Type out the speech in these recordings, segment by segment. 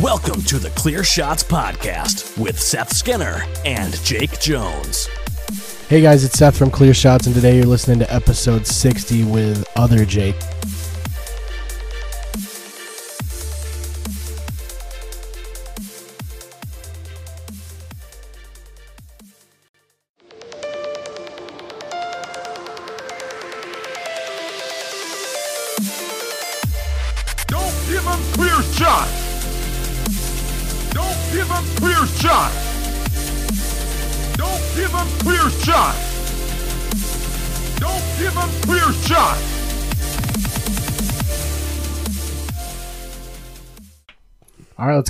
Welcome to the Clear Shots Podcast with Seth Skinner and Jake Jones. Hey guys, it's Seth from Clear Shots, and today you're listening to episode 60 with Other Jake.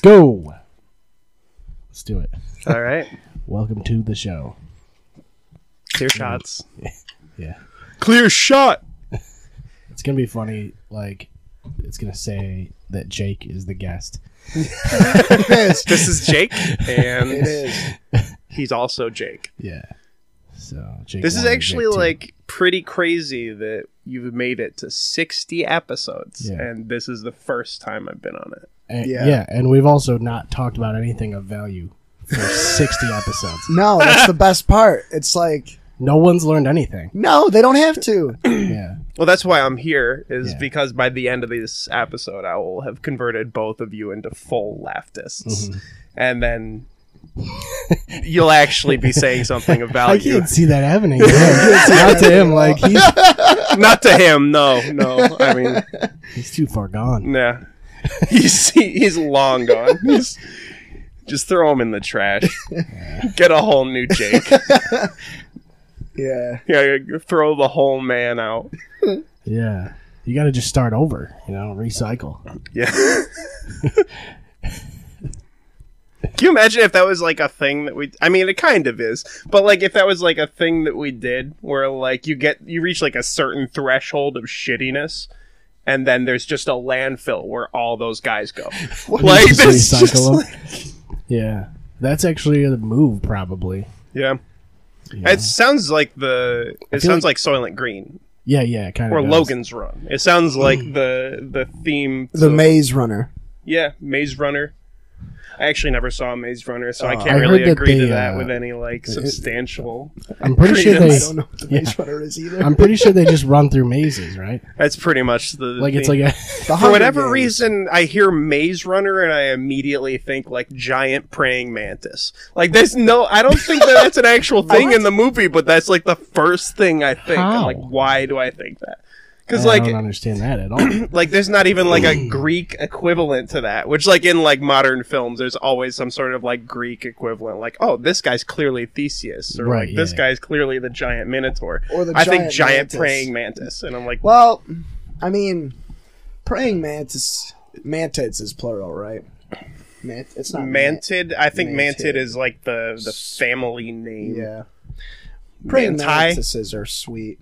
Go. Let's do it. All right. Welcome to the show. Clear shots. Yeah. Clear shot. It's going to be funny. Like, it's going to say that Jake is the guest. This is Jake, and It is. he's also Jake. Yeah. So, Jake. This is one actually Jake two. like pretty crazy that you've made it to 60 episodes, Yeah. and this is the first time I've been on it. And- Yeah. yeah. and we've also not talked about anything of value for 60 episodes. No, that's the best part. It's like, No one's learned anything. no, they don't have to. Yeah. Well, that's why I'm here, is Yeah. because by the end of this episode, I will have converted both of you into full leftists. Mm-hmm. And then you'll actually be saying something of value. I can't see that happening. to him. Not to him. Like, he's, Not to him, no, no. I mean, he's too far gone. Nah. He's he's long gone. He's- just throw him in the trash. Get a whole new Jake. Yeah. Yeah, throw the whole man out. Yeah. You got to just start over, you know, recycle. Yeah. Can you imagine if that was like a thing that we I mean it kind of is, but like if that was like a thing that we did where like you get you reach like a certain threshold of shittiness and then there's just a landfill where all those guys go. like Just this just like- Yeah. That's actually a move, probably. Yeah. Yeah. It sounds like the. It sounds like- like, Soylent Green yeah, yeah, kind of. or Logan's Run. It sounds like the the theme. The to- Maze Runner. Yeah, Maze Runner. I actually never saw Maze Runner, so I Oh. can't I really heard that agree to that uh, with any like substantial. I'm pretty sure they. I don't know what the yeah. Maze Runner is either. I'm pretty sure they just run through mazes, right? That's pretty much the Like it's like a. The For whatever Games. reason, I hear Maze Runner and I immediately think like giant praying mantis. Like there's no, I don't think that that's an actual thing in the movie, but that's like the first thing I think. I'm How? like, why do I think that? Because I like don't understand that at all. like there's not even like a Greek equivalent to that. Which like in like modern films, there's always some sort of like Greek equivalent. Like, oh, this guy's clearly Theseus, or Right, like this yeah. guy's clearly the giant minotaur. Or the I think giant giant mantis. praying mantis, and I'm like, Well, I mean, praying mantis, mantids is plural, right? Mant, it's not mantid. I think mantid Mantid. is like the the family name. Yeah. Praying Manti? mantises are sweet.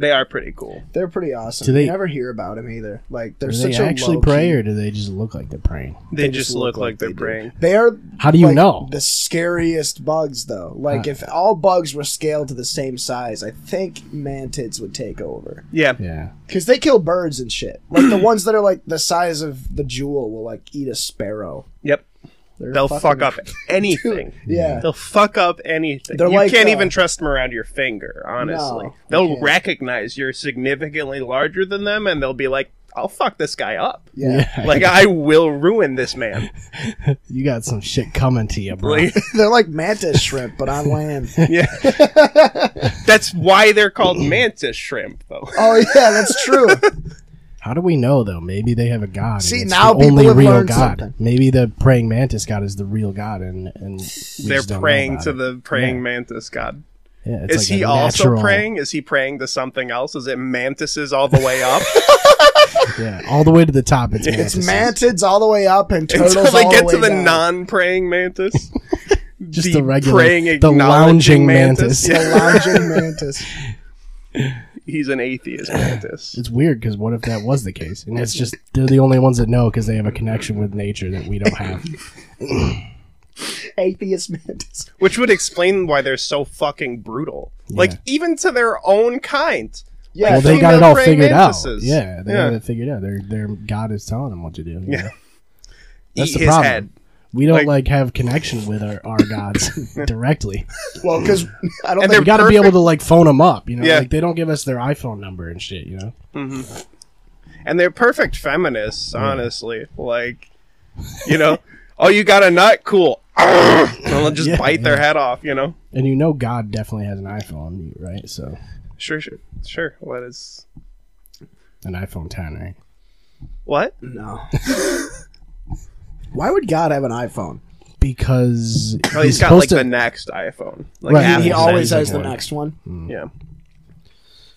They are pretty cool. They're pretty awesome. Do they- you never hear about them either. Like they're Do they such a actually low-key- pray, or do they just look like they're praying? They, just look, like, they're they praying. They are. How do you like, know? the scariest bugs though? Like Uh. if all bugs were scaled to the same size, I think mantids would take over Yeah. Yeah. because they kill birds and shit. Like the ones that are like the size of the jewel will like eat a sparrow. Yep. They're They'll fuck up anything. Yeah. They'll fuck up anything. They're you like, can't uh, even trust them around your finger, honestly. No, they'll you can't. recognize you're significantly larger than them and they'll be like, I'll fuck this guy up. Yeah. Like, I will ruin this man. You got some shit coming to you, bro. Like, They're like mantis shrimp, but on land. yeah. That's why they're called mantis shrimp, though. Oh yeah, that's true. How do we know though? Maybe they have a god. See, it's now the people only have real learned god. something. Maybe the praying mantis god is the real god, and and They're just don't know praying to it. the praying Yeah. mantis god. Yeah, it's Is like he also natural- praying? Is he praying to something else? Is it mantises all the way up? Yeah, all the way to the top. It's It's mantids all the way up and turtles Until they all get the to the down. non-praying mantis. Just the regular, praying, the lounging mantis. mantis. the lounging mantis. He's an atheist mantis. It's weird because what if that was the case? And it's just they're the only ones that know because they have a connection with nature that we don't have. Atheist mantis. Which would explain why they're so fucking brutal. Like, even to their own kind. Yeah, well, they female got it all praying figured out. Yeah, they Yeah. got it figured out. Their their god is telling them what to do. you Yeah. know? That's eat the his problem. head. We don't Like- like, have connection with our, our gods directly. Well, because I don't And We got to be able to like phone them up. You know, Yeah. like they don't give us their iPhone number and shit. You know. Mm-hmm. and they're perfect feminists, honestly. Like, you know, oh, you got a nut, cool. and they'll just Yeah, bite their yeah. head off. You know, And you know, God definitely has an iPhone, right? So sure, sure, sure. What is an iPhone 10, right? what? no. Why would God have an iPhone? Because Oh, he's got like to- the next iPhone. Like Right, Apple he always has the next one. Yeah.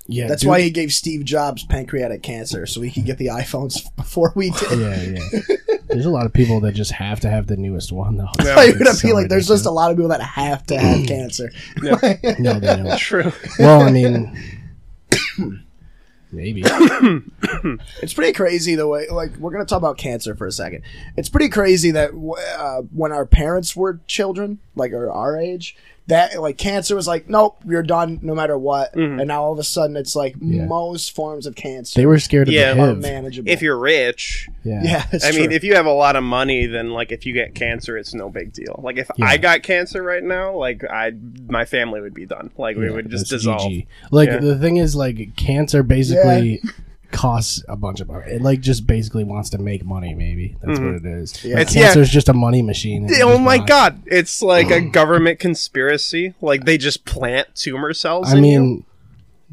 yeah, That's dude- why he gave Steve Jobs pancreatic cancer so he could get the iPhones before we did. Yeah, yeah. There's a lot of people that just have to have the newest one, though. Yeah. You're gonna It's be like, there's just a lot of people that have to have cancer. No, they don't. True. Well, I mean, maybe. It's pretty crazy the way, like, we're gonna talk about cancer for a second. It's pretty crazy that uh, when our parents were children, like or our age, that like cancer was like, nope, you're done no matter what. Mm-hmm. And now all of a sudden, it's like Yeah. most forms of cancer They were scared of Yeah, the manageable. If you're rich, Yeah. yeah, that's I mean, if you have a lot of money, then like if you get cancer, it's no big deal. Like if Yeah. I got cancer right now, like I, my family would be done. Like we would just dissolve. GG. Like Yeah. the thing is, like cancer basically costs a bunch of money. It like just basically wants to make money. Maybe that's mm-hmm. what it is. Yeah. Like, It's- yeah. cancer's just a money machine. and Oh my want- god, it's like a mm. government conspiracy. Like they just plant tumor cells. I in mean. you.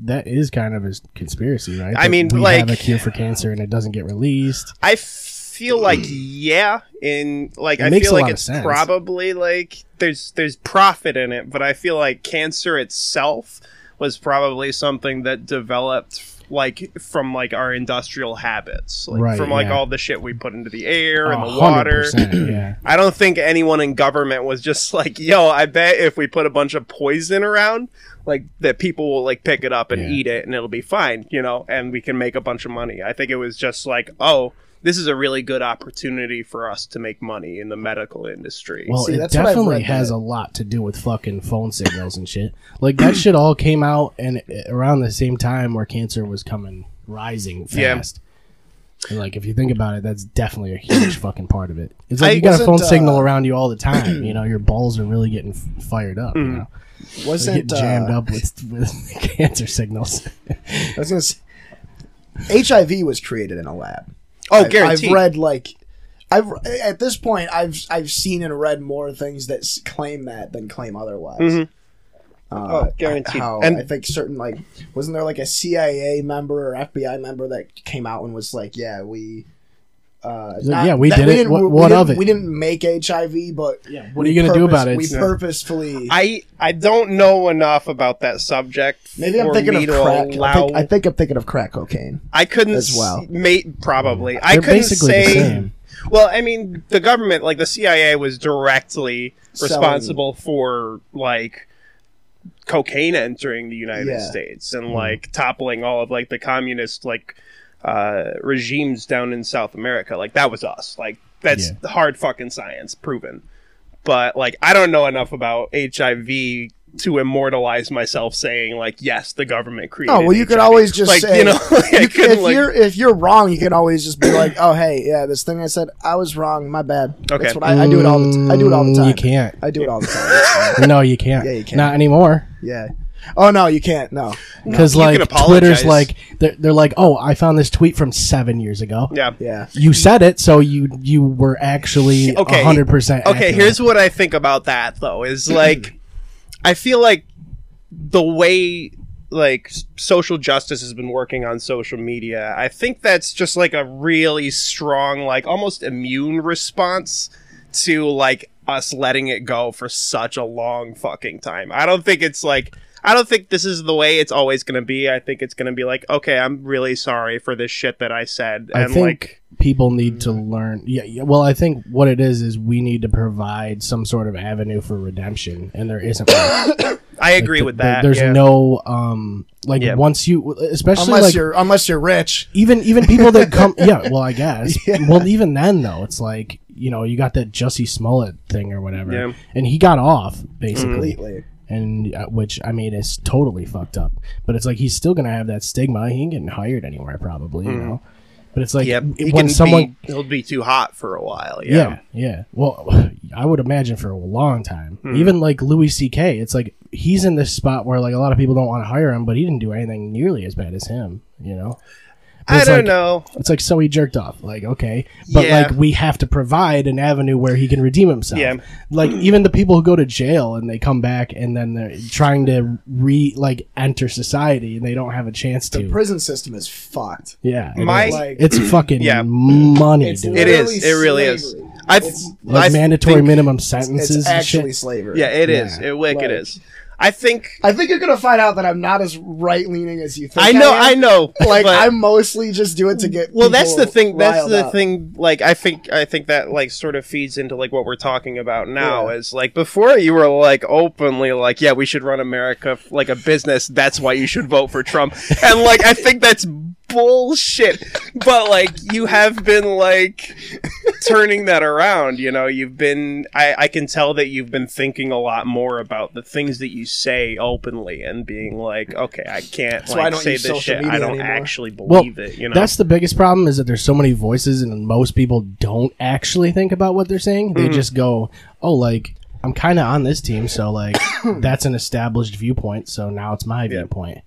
That is kind of a conspiracy, right? I That mean, we like- have a cure for cancer and it doesn't get released. I feel like yeah, in like It I makes feel a like lot it's probably like there's there's profit in it, but I feel like cancer itself was probably something that developed like from like our industrial habits, like Right, from like yeah. all the shit we put into the air and the water. yeah. I don't think anyone in government was just like, "Yo, I bet if we put a bunch of poison around, like that people will like pick it up and Yeah. eat it and it'll be fine, you know, and we can make a bunch of money." I think it was just like, "Oh, this is a really good opportunity for us to make money in the medical industry." Well, See, it that's definitely read has that- a lot to do with fucking phone signals and shit. Like that shit all came out and around the same time where cancer was coming rising Yeah. fast. And like if you think about it, that's definitely a huge fucking part of it. It's like I you got a wasn't, phone signal uh, around you all the time. You know, your balls are really getting fired up. You Mm-hmm. know, they wasn't get jammed uh, up with with cancer signals. I was gonna say, HIV was created in a lab. Oh, I've, guaranteed. I've read like, I've at this point I've I've seen and read more things that claim that than claim otherwise. Mhm. Uh, Oh, guaranteed. How And- I think certain like wasn't there like a CIA member or FBI member that came out and was like, yeah, we. Uh, He's like, "Yeah, we did it. didn't- What- what of it?" We didn't make HIV, but Yeah, what are you gonna do about it? We Yeah. purposefully. I I don't know enough about that subject. Maybe I'm thinking of crack. I allow- think, I think I'm thinking of crack cocaine. I couldn't as well. Mate, probably. I They're couldn't basically say. the same. Well, I mean, the government, like the CIA, was directly Selling- responsible for like cocaine entering the United Yeah. States and Hmm. like toppling all of like the communist like uh, regimes down in South America. Like that was us. Like that's Yeah. hard fucking science proven. But like, I don't know enough about HIV to immortalize myself saying like, yes, the government created. Oh well, you could always just like say, you know, like, you, couldn't, if like- you're if you're wrong, you can always just be like, oh hey, yeah, this thing I said, I was wrong, my bad. Okay. That's what I, I do it all the t- I do it all the Mm, time. You can't. I do it all the time. No, you can't. Yeah, you can't. Not anymore. yeah. Oh no, you can't. No. Because You like can Twitter's like they're, they're like, oh, I found this tweet from seven years ago. yeah. Yeah. You said it, so you you were actually Okay. hundred percent. Okay, here's what I think about that though is like I feel like the way like social justice has been working on social media, I think that's just like a really strong like almost immune response to like us letting it go for such a long fucking time. I don't think it's like I don't think this is the way it's always going to be. I think it's going to be like, okay, I'm really sorry for this shit that I said, I think like, people need to learn. Yeah, yeah. Well, I think what it is is we need to provide some sort of avenue for redemption, and there isn't. one. I agree Like, with there- that. There's yeah. no um like Yeah. once you, especially Unless like you're unless you're rich. even even people that come. yeah, well, I guess. Yeah. Well, even then though, it's like you know you got that Jussie Smollett thing or whatever, Yeah. and he got off basically. Completely. And uh, which I mean is totally fucked up. But it's like he's still gonna have that stigma. He ain't getting hired anywhere, probably. You know, But it's like Yep. When someone be, he'll be too hot for a while. yeah. Yeah. yeah, Well, I would imagine for a long time. Hmm. Even like Louis C.K. It's like he's in this spot where like a lot of people don't want to hire him, but he didn't do anything nearly as bad as him. You know. But I don't like- know. It's like so he jerked off. Like okay, but Yeah. like we have to provide an avenue where he can redeem himself. Yeah. Like even the people who go to jail and they come back and then they're trying to re like enter society and they don't have a chance The to. The prison system is fucked. yeah, it My- is. Like- it's fucking Yeah. money, It's dude. It. It really is. I, It's- like I mandatory minimum sentences. It's and actually shit. slavery. Yeah, it is. Yeah. It wicked Like- is. I think. I think you're gonna find out that I'm not as right leaning as you think. I know. am. I know. Like I mostly just do it to get. well that's the thing that's the up. thing like i think i think that like sort of feeds into like what we're talking about now Yeah. is like before you were like openly like yeah we should run america f- like a business that's why you should vote for trump and like i think that's bullshit but like you have been like turning that around you know you've been I, I can tell that you've been thinking a lot more about the things that you say openly and being like okay i can't why I don't say this shit i don't anymore. actually Well, believe it you know That's the biggest problem is that there's so many voices and most people don't actually think about what they're saying. Mm-hmm. They just go, "Oh, like I'm kind of on this team, so like that's an established viewpoint, so now it's my viewpoint."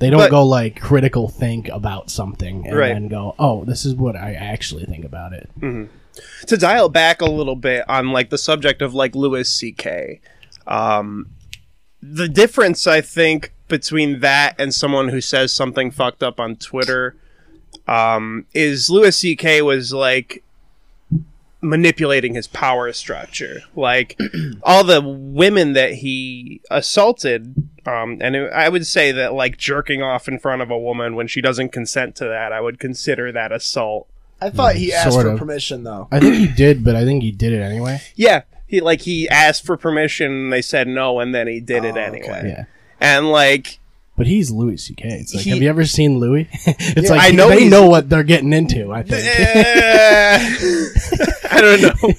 They don't But- go like critical think about something and Right. then go, "Oh, this is what I actually think about it." To dial back a little bit on like the subject of like Louis C.K. Um, the difference I think between that and someone who says something fucked up on Twitter um, is Louis C.K. was like manipulating his power structure. Like all the women that he assaulted, um, and it, I would say that like jerking off in front of a woman when she doesn't consent to that, I would consider that assault. I thought he asked Sort for of. permission though. I think he did, but I think he did it anyway. Yeah, he like he asked for permission, and they said no, and then he did it Oh, anyway. okay. Yeah. And like, But he's Louis C.K. It's like, He- have you ever seen Louis? it's Yeah, like I know they he's- know what they're getting into. I think. eh, I don't know.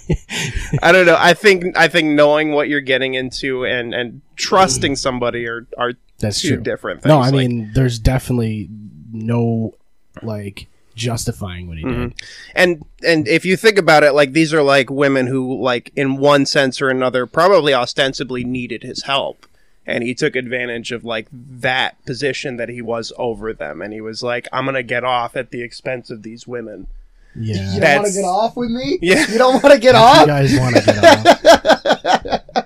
I don't know. I think I think knowing what you're getting into and and trusting somebody are are That's two true. different things. No, I Like, mean, there's definitely no like justifying what he Mm-hmm. did. and and if you think about it, like these are like women who, like in one sense or another, probably ostensibly needed his help. And he took advantage of like that position that he was over them, and he was like, "I'm gonna get off at the expense of these women." Yeah. You don't want to get off with me? Yeah. You don't want to get you guys want to get off.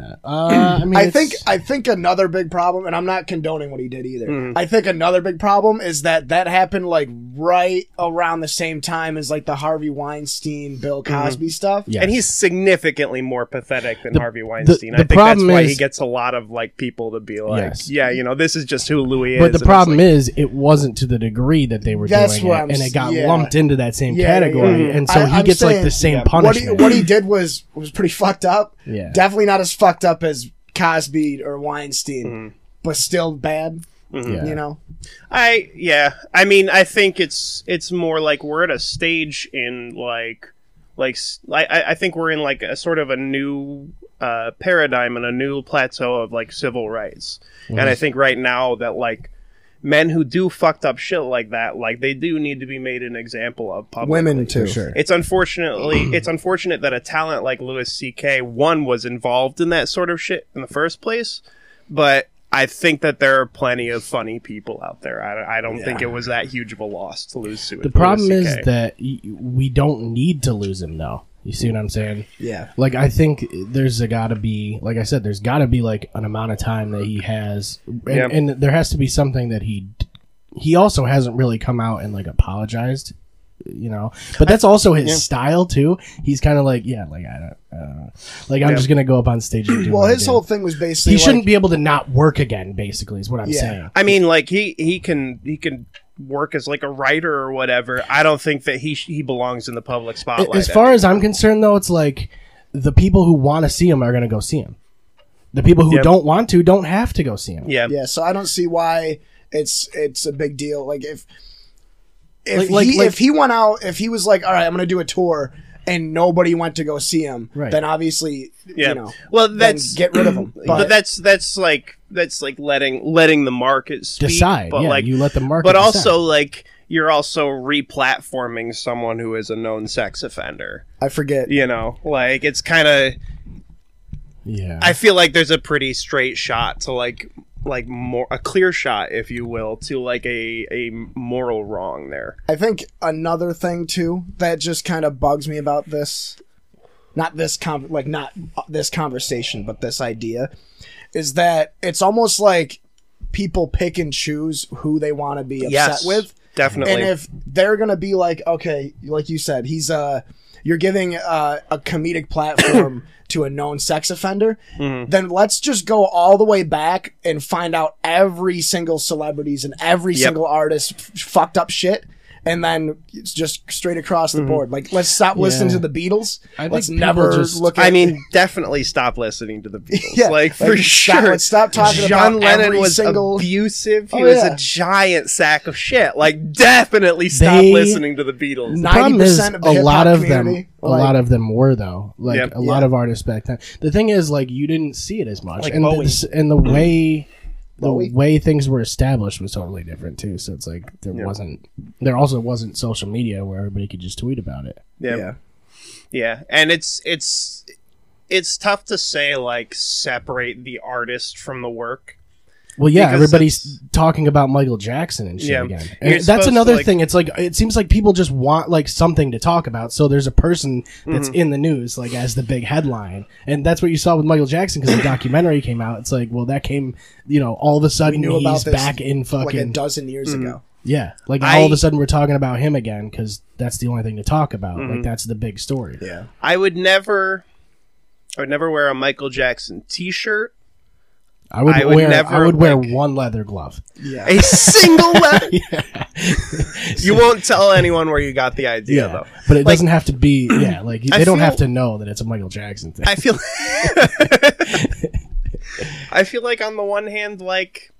Yeah. Uh, I mean, I think I think another big problem, and I'm not condoning what he did either. Mm-hmm. I think another big problem is that that happened like right around the same time as like the Harvey Weinstein, Bill Mm-hmm. Cosby stuff. Yes. And he's significantly more pathetic than Harvey Weinstein. the I think that's problem why is- he gets a lot of like people to be like, Yes. "Yeah, you know, this is just who Louis is." But the problem like, is, it wasn't to the degree that they were That's doing what it, I'm and it got yeah. lumped into that same Yeah, yeah, category, yeah. and so I- he I'm gets like the same yeah. What he, punishment. what he did was was pretty fucked up. Yeah. Definitely not as fucked up as Cosby or Weinstein, Mm-hmm. but still bad. Yeah. You know, I yeah. I mean, I think it's it's more like we're at a stage in like like I I think we're in like a sort of a new uh, paradigm and a new plateau of like civil rights. And Mm-hmm. I think right now that like men who do fucked up shit like that, like they do need to be made an example of publicly. women too. sure. It's unfortunately it's unfortunate that a talent like Louis C.K. one was involved in that sort of shit in the first place, but I think that there are plenty of funny people out there. I, I don't think it was that huge of a loss to lose to. The problem is that we don't need to lose him, though. You see what I'm saying? Yeah. Like I think there's a got to be, like I said, there's got to be like an amount of time that he has, and, Yeah. and there has to be something that he he also hasn't really come out and like apologized, you know. But that's also his style too. He's kind of like, yeah, like I don't, uh, like I'm Yeah. just gonna go up on stage. And do Well, his whole thing was basically he shouldn't be able to not work again. Basically, is what I'm Yeah. saying. I mean, like he he can he can work as like a writer or whatever. I don't think that he he belongs in the public spotlight. As far as I'm concerned, though, it's like the people who want to see him are going to go see him. The people who Yep. don't want to don't have to go see him. yeah, Yeah, so I don't see why it's it's a big deal. Like if if Like- like- he like- if he went out, if he was like, all right, I'm gonna do a tour, and nobody went to go see him, Right. then obviously, yeah. you know, well, then that's get rid of him. but, But, that's that's like that's like letting letting the market speak, Decide. But yeah, like you let the market. but decide. also like you're also replatforming someone who is a known sex offender. I forget. You know, like it's kind of. Yeah. I feel like there's a pretty straight shot to like like more a clear shot, if you will, to like a a moral wrong there. I think another thing too that just kind of bugs me about this, not this con like not this conversation, but this idea, is that it's almost like people pick and choose who they want to be upset Yes, with. definitely. And if they're gonna be like, okay, like you said, he's uh you're giving uh, a comedic platform to a known sex offender, Mm-hmm. then let's just go all the way back and find out every single celebrities and every Yep. single artist f- fucked up shit. And then it's just straight across Mm-hmm. the board. Like, let's stop listening to the Beatles. I let's never just- look at. I mean, definitely stop listening to the Beatles. Yeah, like for like, sure. stop- let's stop talking John about Lennon every was single- abusive. He Oh, was yeah. a giant sack of shit. Like, definitely stop They- listening to the Beatles. Ninety percent of the a lot of them community, a lot of them were though like Yep. a lot Yeah. of artists back then the thing is like you didn't see it as much Like and the, and the way the Bowie? way things were established was totally different too so it's like there wasn't there also wasn't social media where everybody could just tweet about it Yeah. yeah. Yeah, and it's it's it's tough to say like separate the artist from the work. Well yeah everybody's talking about michael jackson and shit Yeah. again You're and that's supposed to, another like- thing it's like it seems like people just want like something to talk about so there's a person that's Mm-hmm. in the news like as the big headline and that's what you saw with michael jackson because the documentary came out it's like well that came you know all of a sudden knew about he's this back in like fucking a dozen years Mm-hmm. ago. Yeah, like I- all of a sudden we're talking about him again because that's the only thing to talk about. Mm-hmm. Like that's the big story. Yeah. I would never I would never wear a Michael Jackson t-shirt, I would, I would wear never, I would wear like- one leather glove. Yeah. a single letter. You won't tell anyone where you got the idea though. but it Like- doesn't have to be. Yeah, like I they don't feel- have to know that it's a Michael Jackson thing. I feel I feel like on the one hand like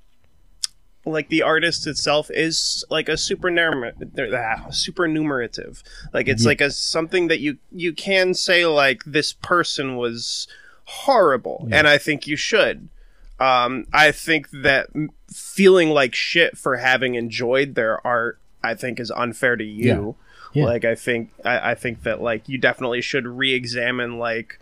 like the artist itself is like a supernumer- ah, supernumerative. Like it's like a something that you you can say like this person was horrible and I think you should. Um I think that feeling like shit for having enjoyed their art I think is unfair to you. Yeah. Like I think I, I think that like you definitely should re-examine like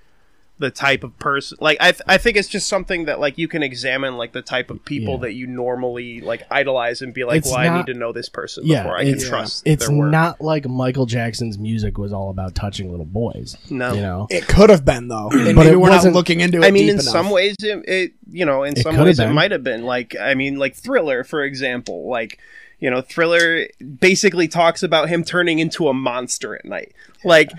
the type of person like I, th- I think it's just something that like you can examine like the type of people Yeah. that you normally like idolize and be like It's well I need to know this person yeah, before I can it's, trust it's their work. not like Michael Jackson's music was all about touching little boys. No. you know. It could have been though, and But maybe it we're not wasn't- looking into it. I mean, deep in enough. some ways, it, it you know, in It some could've ways, it might have been like, I mean, like Thriller, for example, like you know, Thriller basically talks about him turning into a monster at night, like yeah,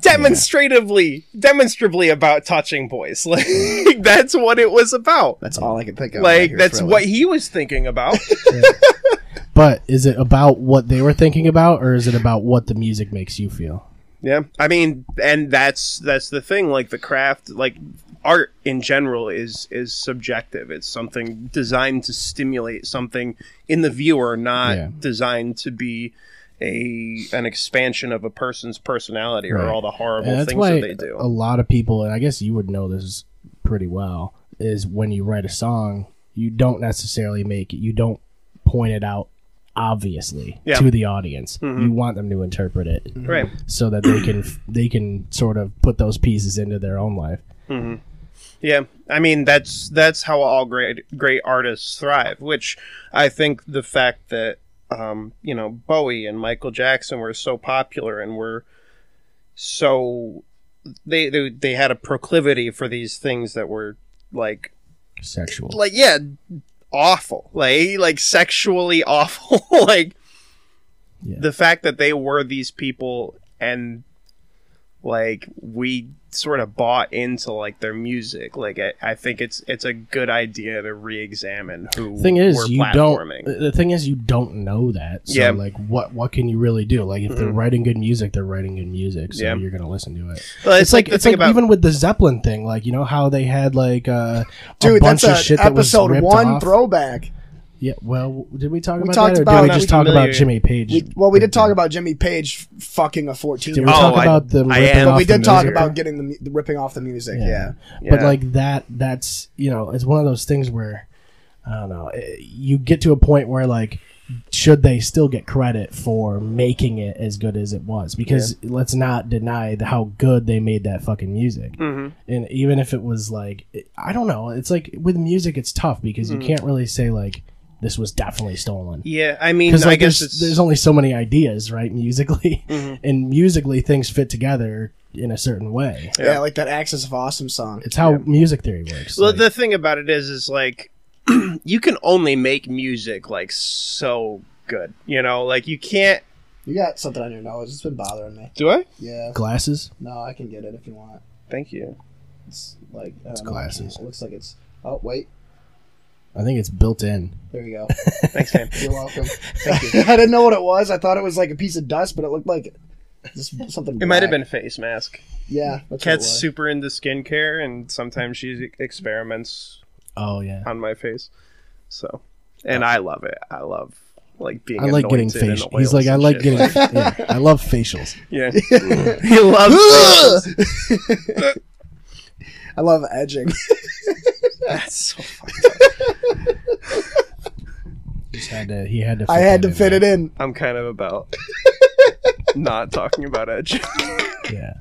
demonstratively, demonstrably about touching boys. Like that's what it was about. that's all I can think of. Like hear that's Thriller. what he was thinking about. But is it about what they were thinking about, or is it about what the music makes you feel? Yeah, I mean, and that's that's the thing. Like the craft, like art in general, is is subjective. It's something designed to stimulate something in the viewer, not Yeah. designed to be a an expansion of a person's personality or all the horrible And that's things why that they do. a lot of people, and I guess you would know this pretty well, is when you write a song, you don't necessarily make it, you don't point it out obviously Yeah. Mm-hmm. to the audience. You want them to interpret it right. so that they can they can sort of put those pieces into their own life. Yeah, I mean that's that's how all great great artists thrive. Which I think the fact that um, you know Bowie and Michael Jackson were so popular and were so they they they had a proclivity for these things that were like Sexual. like yeah awful like like sexually awful like Yeah. the fact that they were these people and like we sort of bought into like their music like I, I think it's it's a good idea to re-examine who thing is we're you platforming. don't the thing is you don't know that so Yeah. like what what can you really do like if they're writing good music they're writing good music so Yeah. you're gonna listen to it Well, it's, like, the it's like about even with the zeppelin thing like you know how they had like uh a bunch that's of a shit that was episode ripped one off. throwback. Yeah well did we talk We about talked that or about- did we just talk familiar. about jimmy page We, well, we did talk about Jimmy Page fucking a fourteen did year we Oh, old, talk I- about the I ripping am. but off we the did talk music? about getting the, mu- the ripping off the music. Yeah, but Yeah. like that that's you know it's one of those things where i don't know eh, you get to a point where like should they still get credit for making it as good as it was? Because let's not deny the, how good they made that fucking music. Mm-hmm. And even if it was like, I don't know, it's like with music, it's tough because Mm-hmm. you can't really say like this was definitely stolen. Yeah, I mean, Because I like, guess there's, it's there's only so many ideas, right? Musically, Mm-hmm. and musically things fit together in a certain way. Yeah, like that Axis of Awesome song. It's how music theory works. Well, Like, the thing about it is, is like you can only make music like so good. You know, like you can't. You got something on your nose. It's been bothering me. Do I? Yeah. glasses. No, I can get it if you want. Thank you. It's like It's don't know. glasses. It looks like it's. Oh wait, I think it's built in. there you go. Thanks, man. You're welcome. Thank you. I didn't know what it was. I thought it was like a piece of dust, but it looked like just something. It might have been a face mask. Yeah, that's what it Kat's super into skincare, and sometimes she experiments Oh yeah. on my face. So, oh. and I love it. I love like being. I like getting anointed facial. He's like, I like shit. getting. yeah, I love facials. Yeah, he loves. facials. I love edging. That's so funny. Just had to. He had to. I had to fit it in. I'm kind of about not talking about edge. Yeah.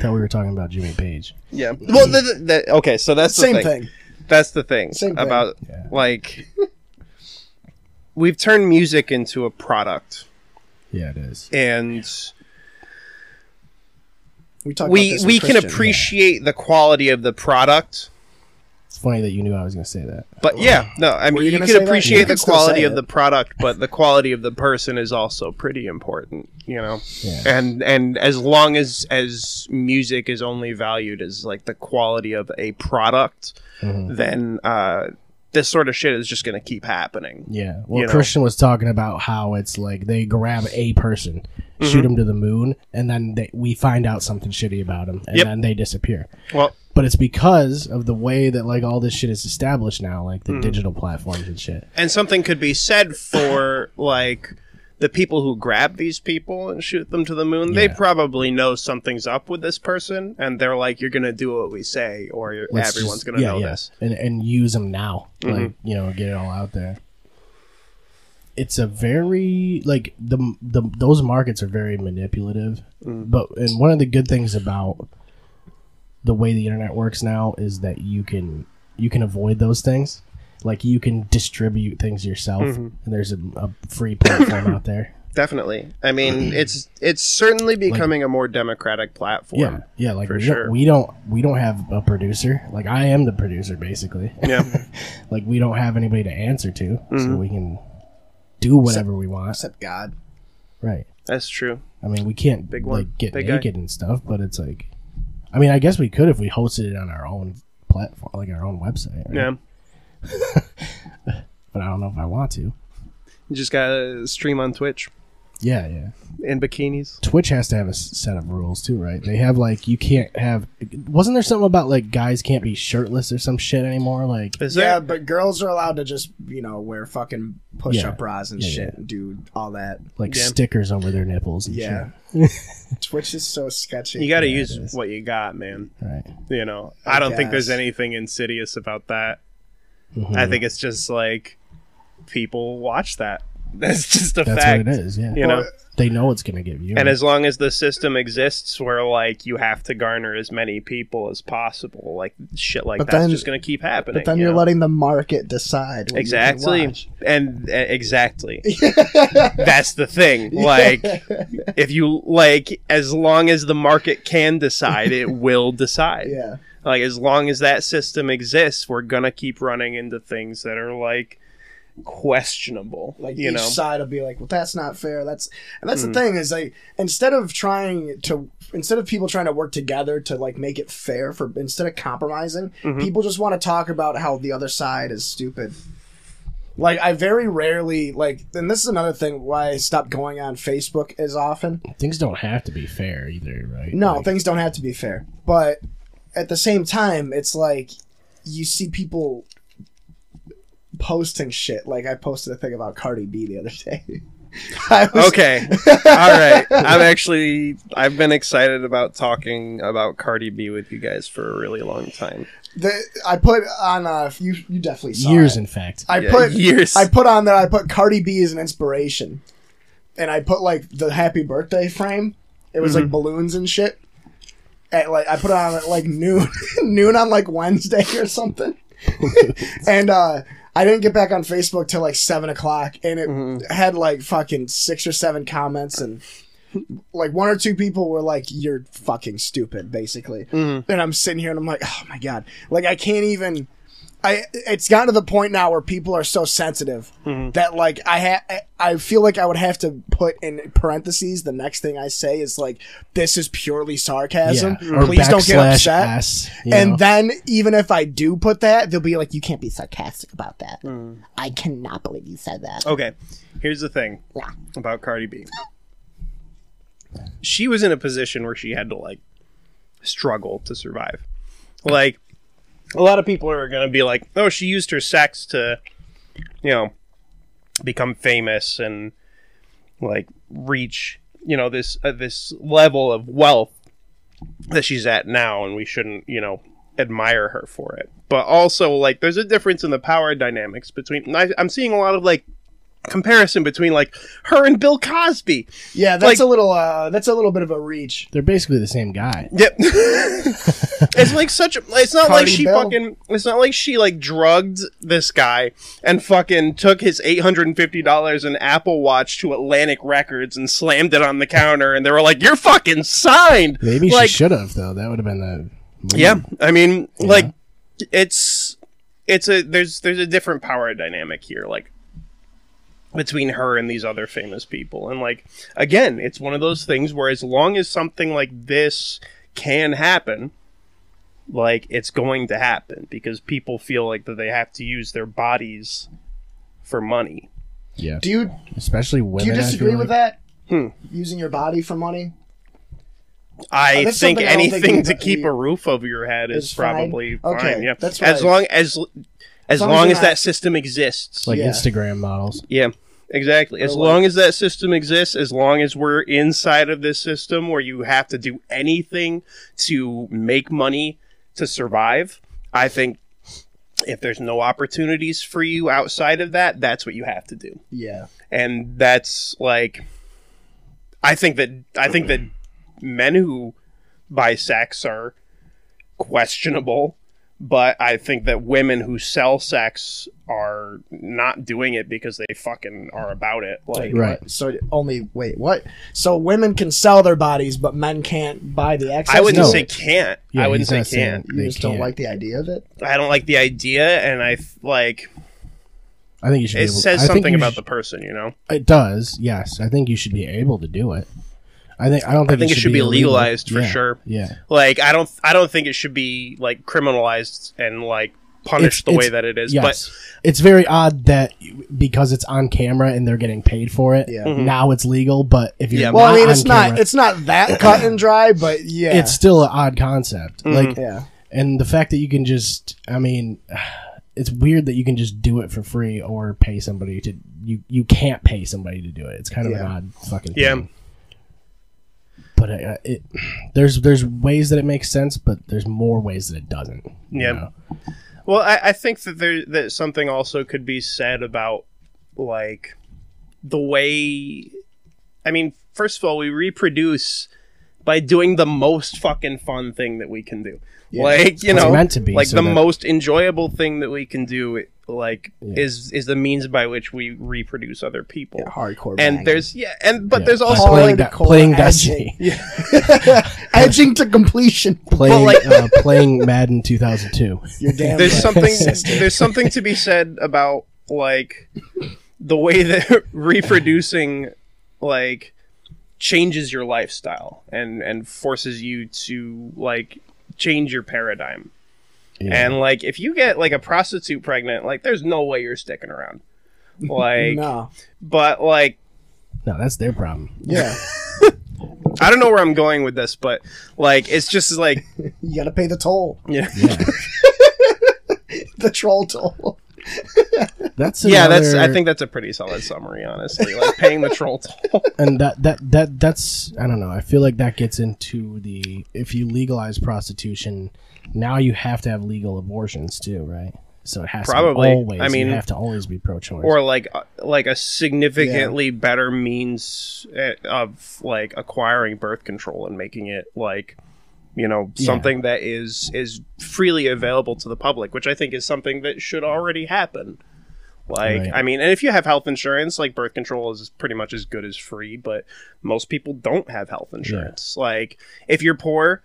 Thought we were talking about Jimmy Page. yeah. Well, the, the, the- okay, so that's the Same thing. thing. That's the thing Same thing. about Yeah. like we've turned music into a product, Yeah, it is. and We talked about we this we can Christian. appreciate the quality of the product. It's funny that you knew I was going to say that. But yeah, no, I mean you you, gonna can say that? appreciate You the still quality say of it. the product, but the quality of the person is also pretty important, you know. Yeah. And and as long as as music is only valued as like the quality of a product, Mm-hmm. then uh this sort of shit is just going to keep happening. Yeah. Well, You know. Christian was talking about how it's like they grab a person, Mm-hmm. shoot him to the moon, and then they, we find out something shitty about him, and Yep. then they disappear. Well, But it's because of the way that like all this shit is established now, like the Mm-hmm. digital platforms and shit. and something could be said for like the people who grab these people and shoot them to the moon they probably know something's up with this person and they're like you're gonna do what we say or Let's everyone's just- gonna yeah, know yeah. this and and use them now, Mm-hmm. like you know, get it all out there. It's a very like the the those markets are very manipulative, Mm. but and one of the good things about the way the internet works now is that you can you can avoid those things. Like you can distribute things yourself, Mm-hmm. and there's a, a free platform out there. definitely i mean it's it's certainly becoming a more democratic platform Yeah, yeah. Like For we, sure. don't, we don't we don't have a producer. Like I am the producer, basically. yeah like we don't have anybody to answer to, Mm-hmm. so we can do whatever we want. Except God. Right. that's true I mean, we can't Big one. like get Big guy. naked and stuff, but it's like, I mean, I guess we could if we hosted it on our own platform, like our own website. right? yeah But I don't know if I want to. you just gotta stream on twitch Yeah, yeah. in bikinis Twitch has to have a set of rules too, right? They have like you can't have. Wasn't there something about like guys can't be shirtless or some shit anymore? Like is Yeah, there but girls are allowed to just you know wear fucking push Yeah. up bras and Yeah, shit yeah. and do all that. like Yeah. stickers over their nipples. And Yeah. Twitch is so sketchy. you gotta Yeah, use what you got man shit. Right. you know i don't think there's guess. anything insidious about that Mhm. I think it's just like people watch that. That's just a That's fact. what it is. Yeah. You know, they know it's gonna give you. and as long as the system exists where like you have to garner as many people as possible, like shit like But that's then- just gonna keep happening. But then you you're know? letting the market decide. what you can exactly, watch. and uh, exactly that's the thing. Like if you like, as long as the market can decide, it will decide. Yeah. Like as long as that system exists, we're gonna keep running into things that are like questionable. Like you each know, side will be like, well, that's not fair. That's and that's Mm. the thing is like instead of trying to instead of people trying to work together to like make it fair for instead of compromising, Mm-hmm. people just want to talk about how the other side is stupid. Like I very rarely like, and this is another thing why I stopped going on Facebook as often. things don't have to be fair either, right? No, Like, things don't have to be fair. But at the same time, it's like you see people posting shit. Like I posted a thing about Cardi B the other day. Was, Okay. All right. I'm actually I've been excited about talking about Cardi B with you guys for a really long time. the I put on uh you you definitely saw Years, it. in fact. I Yeah, put years. I put on there. I put Cardi B as an inspiration, and I put like the happy birthday frame. It was Mm-hmm. like balloons and shit. At like I put it on at like noon, noon on like Wednesday or something. and uh I didn't get back on Facebook till like seven o'clock, and it Mm-hmm. had like fucking six or seven comments, and like one or two people were like, "You're fucking stupid," basically. Mm-hmm. And I'm sitting here and I'm like, "Oh my god!" Like I can't even. I it's gotten to the point now where people are so sensitive Mm-hmm. that like I ha- I feel like I would have to put in parentheses the next thing I say is like this is purely sarcasm. Yeah. Please don't get upset. S, and know. then even if I do put that, they'll be like, "You can't be sarcastic about that. Hmm. I cannot believe you said that. Okay, here's the thing Yeah. about Cardi B. She was in a position where she had to like struggle to survive. Like a lot of people are going to be like, "Oh, she used her sex to, you know, become famous and like reach, you know, this uh, this level of wealth that she's at now and we shouldn't, you know, admire her for it." But also like there's a difference in the power dynamics between I, I'm seeing a lot of like comparison between like her and Bill Cosby. Yeah, that's Like- a little uh that's a little bit of a reach. They're basically the same guy. Yep. it's like such a it's not like she Bill. fucking it's not like she like drugged this guy and fucking took his $850 an Apple Watch to Atlantic Records and slammed it on the counter and they were like you're fucking signed. Maybe like, she should have though. That would have been the move. Yeah, I mean, like it's it's a there's there's a different power dynamic here, like between her and these other famous people, and like again, it's one of those things where as long as something like this can happen, like it's going to happen because people feel like that they have to use their bodies for money. yeah. Do you Especially women. do you disagree feel with that? Hmm. Using your body for money? I that's think something think anything to keep a roof over your head is is fine? probably Okay, fine. Yeah, that's right. as long as as long long as as that not- system exists. Like Yeah. Instagram models. Yeah, exactly. As like- long as that system exists, as long as we're inside of this system where you have to do anything to make money to survive, I think if there's no opportunities for you outside of that, that's what you have to do. Yeah. And that's like I think that I think that men who buy sex are questionable but I think that women who sell sex are not doing it because they fucking are about it. Like, Right. So only wait, what? So women can sell their bodies, but men can't buy the excess. I wouldn't No. say can't. Yeah, I wouldn't say can't. You they just don't can't. like the idea of it. I don't like the idea, and I like I think you should. be it able, says I something about sh- the person. You know, It does. Yes, I think you should be able to do it. I think. I don't think. think it should be illegal. legalized for Yeah, sure. Yeah. like I don't. I don't think it should be like criminalized and like punished It's- the way that it is. Yes. it's very odd that because it's on camera and they're getting paid for it. Yeah. Mm-hmm. Now it's legal, but if you're Yeah. Well, I mean, on it's not it's not that cut and dry, but yeah, it's still an odd concept. Mm-hmm. Like, yeah. and the fact that you can just, I mean, it's weird that you can just do it for free or pay somebody to. You you can't pay somebody to do it. It's kind of an odd fucking Yeah. thing. But uh, it, there's there's ways that it makes sense, but there's more ways that it doesn't. you Yeah. know? Well, I, I think that there that something also could be said about like the way. I mean, first of all, we reproduce by doing the most fucking fun thing that we can do. Like you It's know, meant to be, like so the that- most enjoyable thing that we can do. Like Yeah. is is the means by which we reproduce other people. Hardcore. and banging. there's yeah, and but Yeah. there's Like also playing, like de- playing edging. Destiny, edging to completion. playing like- uh, playing Madden 2002. You're damn there's right. something there's something to be said about like the way that reproducing like changes your lifestyle and and forces you to like change your paradigm Yeah. and like if you get like a prostitute pregnant like there's no way you're sticking around like No. but like no, that's their problem. Yeah. i don't know where i'm going with this but like it's just like You got to pay the toll. yeah Yeah. The troll toll. That's yeah, that's. I think that's a pretty solid summary, honestly. Like paying the troll toll. and that that that that's I don't know. I feel like that gets into the if you legalize prostitution, now you have to have legal abortions too, right? So it has Probably. to be always. I mean- you have to always be pro-choice. or like uh, like a significantly better means uh, of like acquiring birth control and making it like you know Yeah. something that is is freely available to the public which i think is something that should already happen like Right. i mean and if you have health insurance like birth control is pretty much as good as free but most people don't have health insurance like if you're poor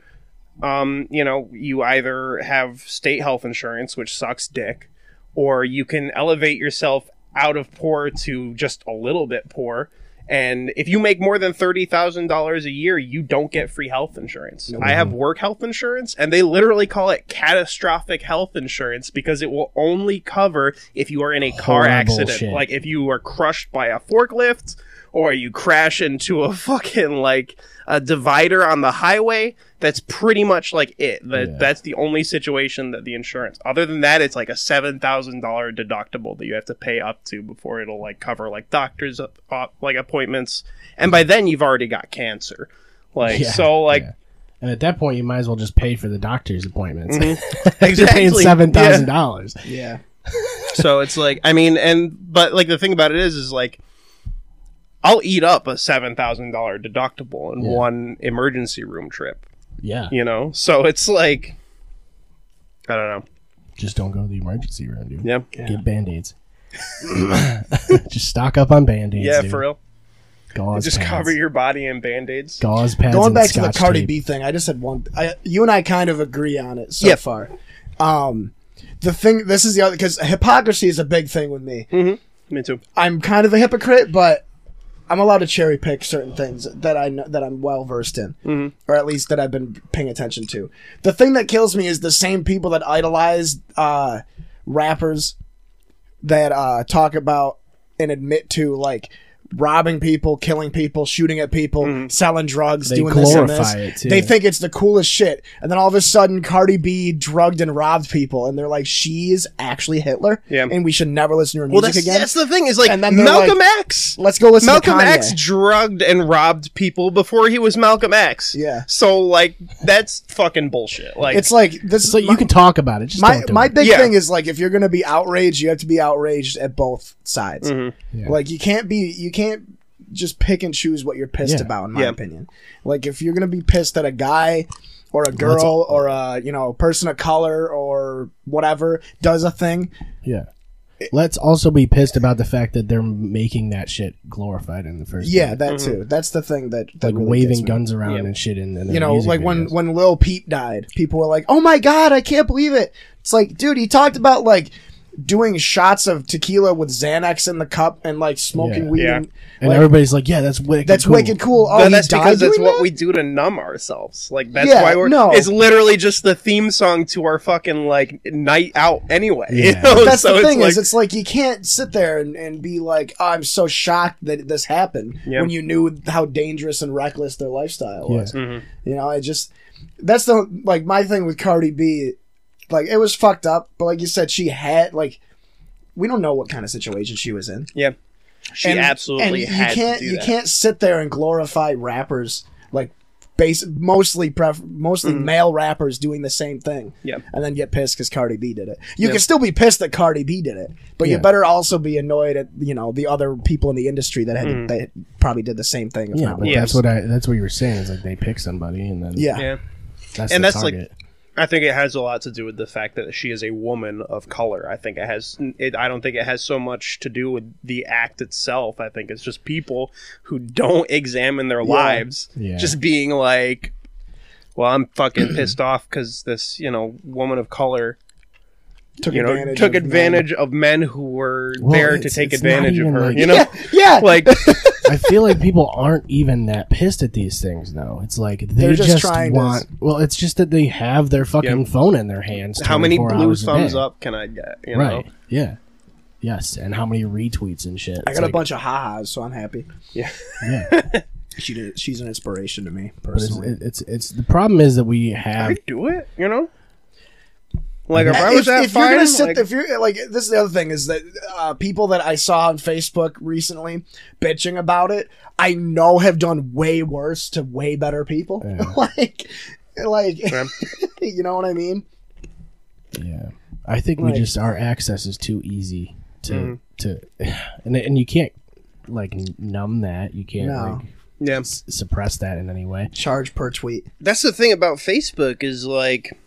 um, you know, you either have state health insurance, which sucks dick, or you can elevate yourself out of poor to just a little bit poor. And if you make more than thirty thousand dollars a year, you don't get free health insurance. I have work health insurance, and they literally call it catastrophic health insurance because it will only cover if you are in a car Horrible accident, shit. like if you are crushed by a forklift or you crash into a fucking like a divider on the highway. That's pretty much like it. That Yeah. that's the only situation that the insurance. Other than that, it's like a seven thousand dollar deductible that you have to pay up to before it'll like cover like doctors uh, like appointments. And by then, you've already got cancer. Like Yeah, so, like yeah. and at that point, you might as well just pay for the doctor's appointments. Mm-hmm. You're paying Exactly. seven thousand dollars. Yeah. so it's like I mean, and but like the thing about it is, is like I'll eat up a seven thousand dollar deductible in Yeah. one emergency room trip. Yeah, You know, so it's like I don't know. just don't go to the emergency room, dude. Yeah, Get band aids. just stock up on band aids. yeah, dude. for real. Gauze Just pads. cover your body in band aids. gauze pads. Going and back to the Cardi tape. B thing, I just had one. I, you and I kind of agree on it so Yep. far. Um, the thing, this is the other because hypocrisy is a big thing with me. Me too. I'm kind of a hypocrite, but I'm allowed to cherry pick certain things that I know, that I'm well versed in, or at least that I've been paying attention to. The thing that kills me is the same people that idolize uh, rappers that uh, talk about and admit to like robbing people, killing people, shooting at people, selling drugs, They doing this and glorify this. it, too. They think it's the coolest shit, and then all of a sudden, Cardi B drugged and robbed people, and they're like, "She's actually Hitler, Yeah. and we should never listen to her Well, music that's, again." that's the thing is like And then Malcolm like, X. Let's go listen to Malcolm to Kanye. X drugged and robbed people before he was Malcolm X. Yeah. So like that's fucking bullshit. Like It's like this. So is you can talk about it. Just my don't do my it. big Yeah. thing is like if you're gonna be outraged, you have to be outraged at both sides. Mm-hmm. Yeah. Like you can't be you can't just pick and choose what you're pissed Yeah. about. In my Yeah. opinion, like if you're gonna be pissed at a guy or a girl or a you know person of color or whatever does a thing, Yeah. Let's also be pissed about the fact that they're making that shit glorified in the first. yeah, place. that mm-hmm. too. That's the thing that, that like really waving gets me. guns around Yeah. and shit in, in you their know, music like when when Lil Peep died, people were like, "Oh my god, I can't believe it!" It's like, dude, he talked about like doing shots of tequila with Xanax in the cup and like smoking Yeah. weed. Yeah. And, and like, everybody's like, yeah, that's wicked. that's cool. wicked cool. Oh, But he that's died because that's doing what that? we do to numb ourselves. Like that's Yeah, why we're no. it's literally just the theme song to our fucking like night out anyway. You Yeah. know? That's so the thing it's is, like, it's like you can't sit there and, and be like, oh, "I'm so shocked that this happened," Yeah. when you knew how dangerous and reckless their lifestyle Yeah. was. Mm-hmm. You know, I just that's the like my thing with Cardi B. Like it was fucked up, but like you said, she had like we don't know what kind of situation she was in. yeah. She And- absolutely and had you can't to do you that. can't sit there and glorify rappers like base mostly pref- mostly male rappers doing the same thing Mm-hmm. Yeah. and then get pissed because cardi b did it you Yeah. can still be pissed that cardi b did it but you better also be annoyed at you know the other people in the industry that had Mm-hmm. that probably did the same thing if Yeah, not but worse. that's what I. That's what you were saying. Is like they pick somebody and then yeah Yeah. that's And the that's like- target. I think it has a lot to do with the fact that she is a woman of color. I think it has. It, I don't think it has so much to do with the act itself. I think it's just people who don't examine their lives, Yeah. just being like, "Well, I'm fucking pissed off because this, you know, woman of color, took you know, advantage took of men. advantage of men who were Well, there to take advantage of her." like- you know, yeah yeah like I feel like people aren't even that pissed at these things, though. It's like they They're just just, trying to- want. Well, it's just that they have their fucking Yeah. phone in their hands. how many 24 blue hours a thumbs day. up can I get? You know? Right. Yeah. Yes, and how many retweets and shit. i It's got like- a bunch of ha-has so i'm happy Yeah. Yeah, she did, she's an inspiration to me but it's, personally it's it's the problem is that we I have do it. You know. Like if I if, was that if you're gonna sit, like, if you're like, this is the other thing is that uh, people that I saw on Facebook recently bitching about it, I know have done way worse to way better people. like, like, Yeah. you know what I mean? Yeah, I think we just our access is too easy to Mm-hmm. to, and and you can't like numb that. You can't No. like yeah. s- suppress that in any way. Charge per tweet. That's the thing about Facebook is like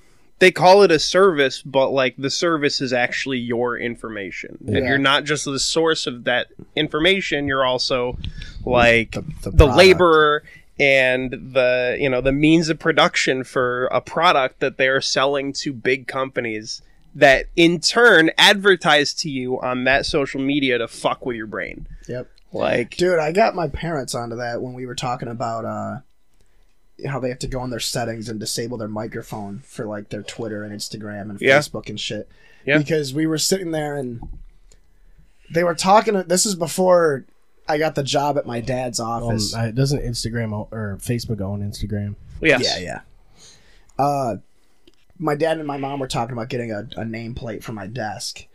they call it a service, but like the service is actually your information, and you're not just the source of that information. You're also like The- the, the laborer and the you know the means of production for a product that they're selling to big companies that in turn advertise to you on that social media to fuck with your brain. Yep. Like Dude, I got my parents onto that when we were talking about uh how they have to go in their settings and disable their microphone for like their Twitter and Instagram and Yeah. Facebook and shit. Yeah. Because we were sitting there and they were talking this is before I got the job at my dad's Um, office. I, doesn't Instagram or Facebook own Instagram? yes, Yeah, yeah. Uh, my dad and my mom were talking about getting a, a nameplate for my desk.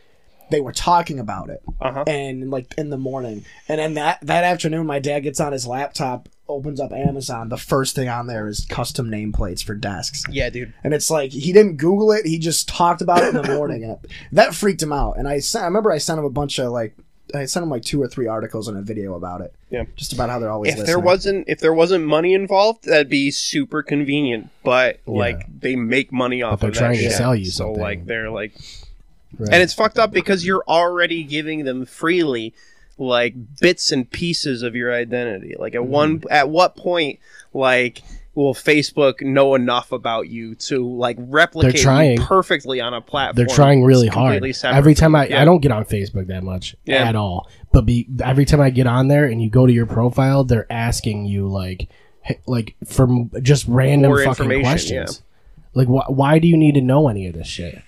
They were talking about it, Uh-huh. and like in the morning, and then that that afternoon, my dad gets on his laptop, opens up Amazon. The first thing on there is custom nameplates for desks, yeah, dude. and it's like he didn't Google it; he just talked about it in the morning, and it, that freaked him out. And I sent, I remember I sent him a bunch of like. I sent him like two or three articles and a video about it. Yeah. Just about how they're always if listening. there wasn't if there wasn't money involved, that'd be super convenient. But like they make money off of it. they're of that trying to shit. sell you so something. like they're like, Right. and it's fucked up because you're already giving them freely like bits and pieces of your identity. Like at one Mm-hmm. at what point like will Facebook know enough about you to like replicate you trying. perfectly on a platform? They're trying really hard. separate Every time I? Yeah. I don't get on Facebook that much Yeah. at all. But be every time I get on there and you go to your profile, they're asking you like like from just random More fucking questions. Like wh- why do you need to know any of this shit?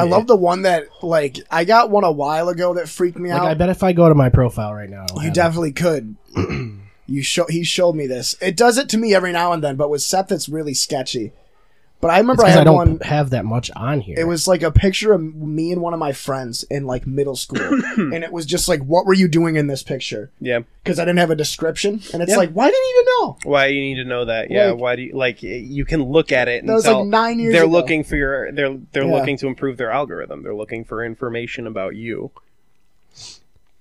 I love the one that like I got one a while ago that freaked me Like out. I bet if I go to my profile right now, I'll You have it. definitely could. you show he showed me this. It does it to me every now and then, but with Seth, it's really sketchy. But I remember I because I had don't one. have that much on here. It was like a picture of me and one of my friends in like middle school, and it was just like, "What were you doing in this picture?" yeah. Because I didn't have a description, and it's Yeah. like, why did you need to know? Why you need to know that? Yeah. Like- why do you like? You can look at it and That was, tell like, nine years they're ago. looking for your. They're they're Yeah. looking to improve their algorithm. They're looking for information about you.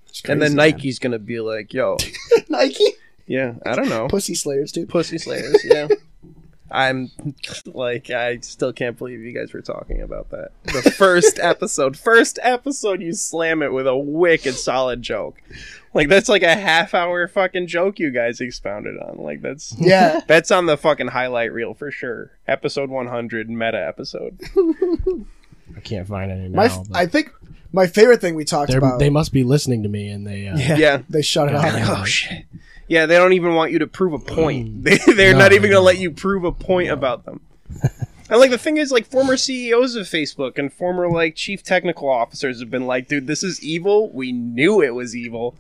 It's and then crazy, man. Nike's gonna be like, "Yo, Nike, yeah, I don't know, pussy slayers, dude. pussy slayers." Yeah. I'm like, I still can't believe you guys were talking about that. The first episode, first episode, you slam it with a wicked solid joke. Like that's like a half hour fucking joke you guys expounded on. Like that's Yeah, That's on the fucking highlight reel for sure. Episode 100 meta episode. I can't find any now. my f- but I think my favorite thing we talked they're- about. they must be listening to me, and they uh, yeah, Yeah. they shut it Yeah. off. Oh shit. Yeah, they don't even want you to prove a point. Mm. They, they're No, not even no. gonna let you prove a point about them. and like the thing is, like former CEOs of Facebook and former like chief technical officers have been like, dude, this is evil. We knew it was evil,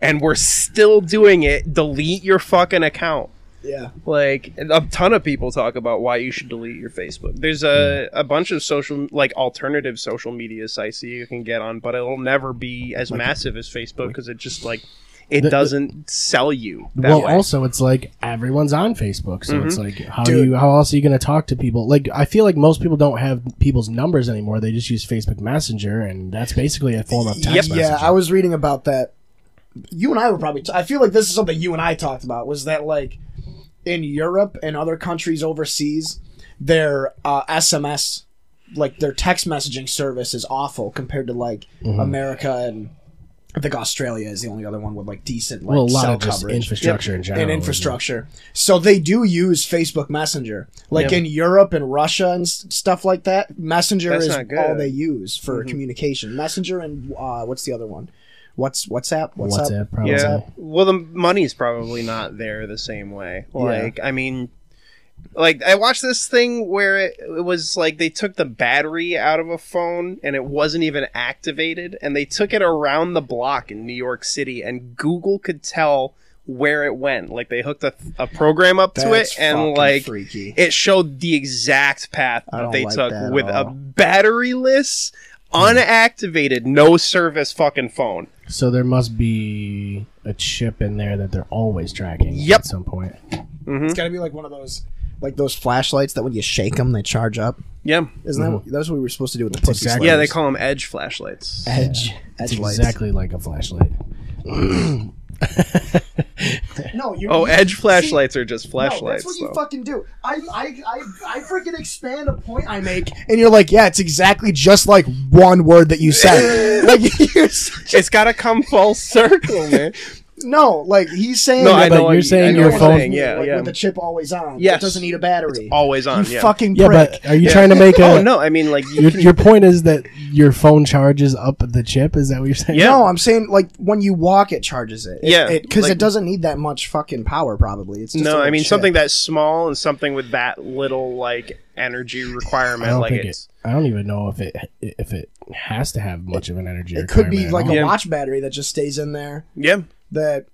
and we're still doing it. Delete your fucking account. Yeah, like a ton of people talk about why you should delete your facebook there's a, mm. a bunch of social like alternative social media sites that you can get on but it'll never be as massive as facebook because it just like it The- the- doesn't sell you that well, way. also it's like everyone's on Facebook, so it's Mm-hmm. like how Dude. you how else are you going to talk to people? Like I feel like most people don't have people's numbers anymore; they just use Facebook Messenger, and that's basically a form of text yeah. I was reading about that. You and I were probably. T- I feel like this is something you and I talked about. Was that like in Europe and other countries overseas, their uh, SMS, like their text messaging service, is awful compared to like Mm-hmm. America and. I think Australia is the only other one with like decent like well, a lot cell of just coverage. infrastructure in general. and infrastructure. So they do use Facebook Messenger. Like Yeah. in Europe and Russia and s- stuff like that, Messenger That's is not good. Mm-hmm. all they use for communication. Messenger and uh, what's the other one? What's WhatsApp? What's WhatsApp, probably. yeah well the money's probably not there the same way like i mean like i watched this thing where it, it was like they took the battery out of a phone and it wasn't even activated and they took it around the block in new york city and google could tell where it went. Like they hooked a, a program up to it, and like freaky. it showed the exact path that they like took that at with a all. batteryless, unactivated, no service fucking phone. So there must be a chip in there that they're always tracking Yep. at some point. Mm-hmm. It's got to be like one of those, like those flashlights that when you shake them, they charge up. Yeah, Isn't that mm-hmm. what, that's what we were supposed to do with the pussy exactly- yeah. They call them edge flashlights. edge It's edge lights. exactly like a flashlight. No, you Oh, you- edge see, flashlights are just No, flashlights. that's what you though. fucking do. I, I, I, I freaking expand a point I make, and you're like, yeah, it's exactly just like one word that you said. like, you're such- it's got to come full circle, man. no, like he's saying. No, I but know. you're saying your phone- saying, Yeah, like, yeah. with the chip always on. Yes. it doesn't need a battery. Always on. you yeah. fucking Yeah, but are you trying to make oh, a? Oh no, I mean like you Your, can- your point is that your phone charges up the chip. Is that what you're saying? Yeah. No, I'm saying like when you walk, it charges it. It- Yeah, it because like- it doesn't need that much fucking power. Probably it's just no, I mean chip. something that small and something with that little like energy I requirement. don't Like think it's it. I don't even know if it if it has to have much of an energy. It could be like a watch battery that just stays in there. yeah, That,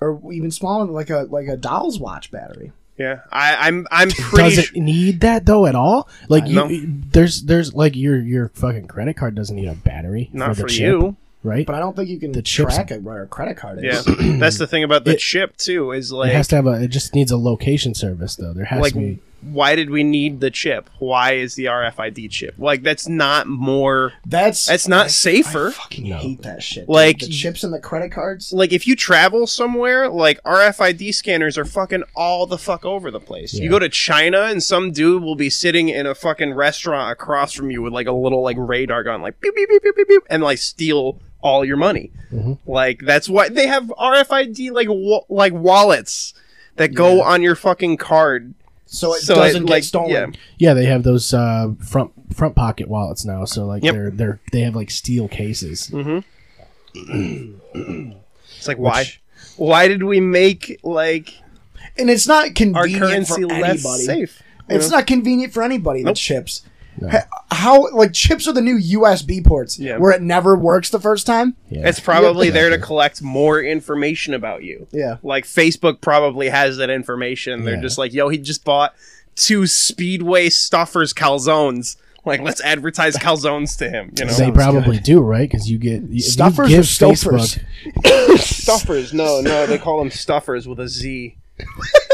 or even smaller, like a like a doll's watch battery. yeah. I, I'm I'm pretty. Does it su- need that though at all? Like you, No. there's there's like your your fucking credit card doesn't need a battery not for, for chip, you. right? But I don't think you can The track it where a credit card is. Yeah, that's the thing about the It- chip too. Is like it has to have a. It just needs a location service though. There has like to be. Why did we need the chip? Why is the RFID chip? Like that's not more. That's That's not I safer. fucking hate that shit. dude. Like- the chips and the credit cards. Like if you travel somewhere, like RFID scanners are fucking all the fuck over the place. You go to China and some dude will be sitting in a fucking restaurant across from you with like a little like radar gun, like beep beep beep beep beep, beep and like steal all your money. Mm-hmm. Like that's why they have RFID like wa- like wallets that go on your fucking card. So it So doesn't it, get like, stolen. yeah. Yeah, they have those uh, front front pocket wallets now. So like Yep. they're they're they have like steel cases. It's like why? Why did we make like And it's not our convenient currency for less anybody. safe? It's know? not convenient for anybody. The Nope. chips. Ha- How like chips are the new USB ports Yeah. where it never works the first time. Yeah. It's probably there to collect more information about you. Yeah. Like Facebook probably has that information. They're just like, yo, he just bought two Speedway Stuffers calzones. Like, let's advertise calzones to him. You know, they probably do, right? Because you get if you Stuffers give or Stoufers? stuffers. No, no, they call them stuffers with a Z.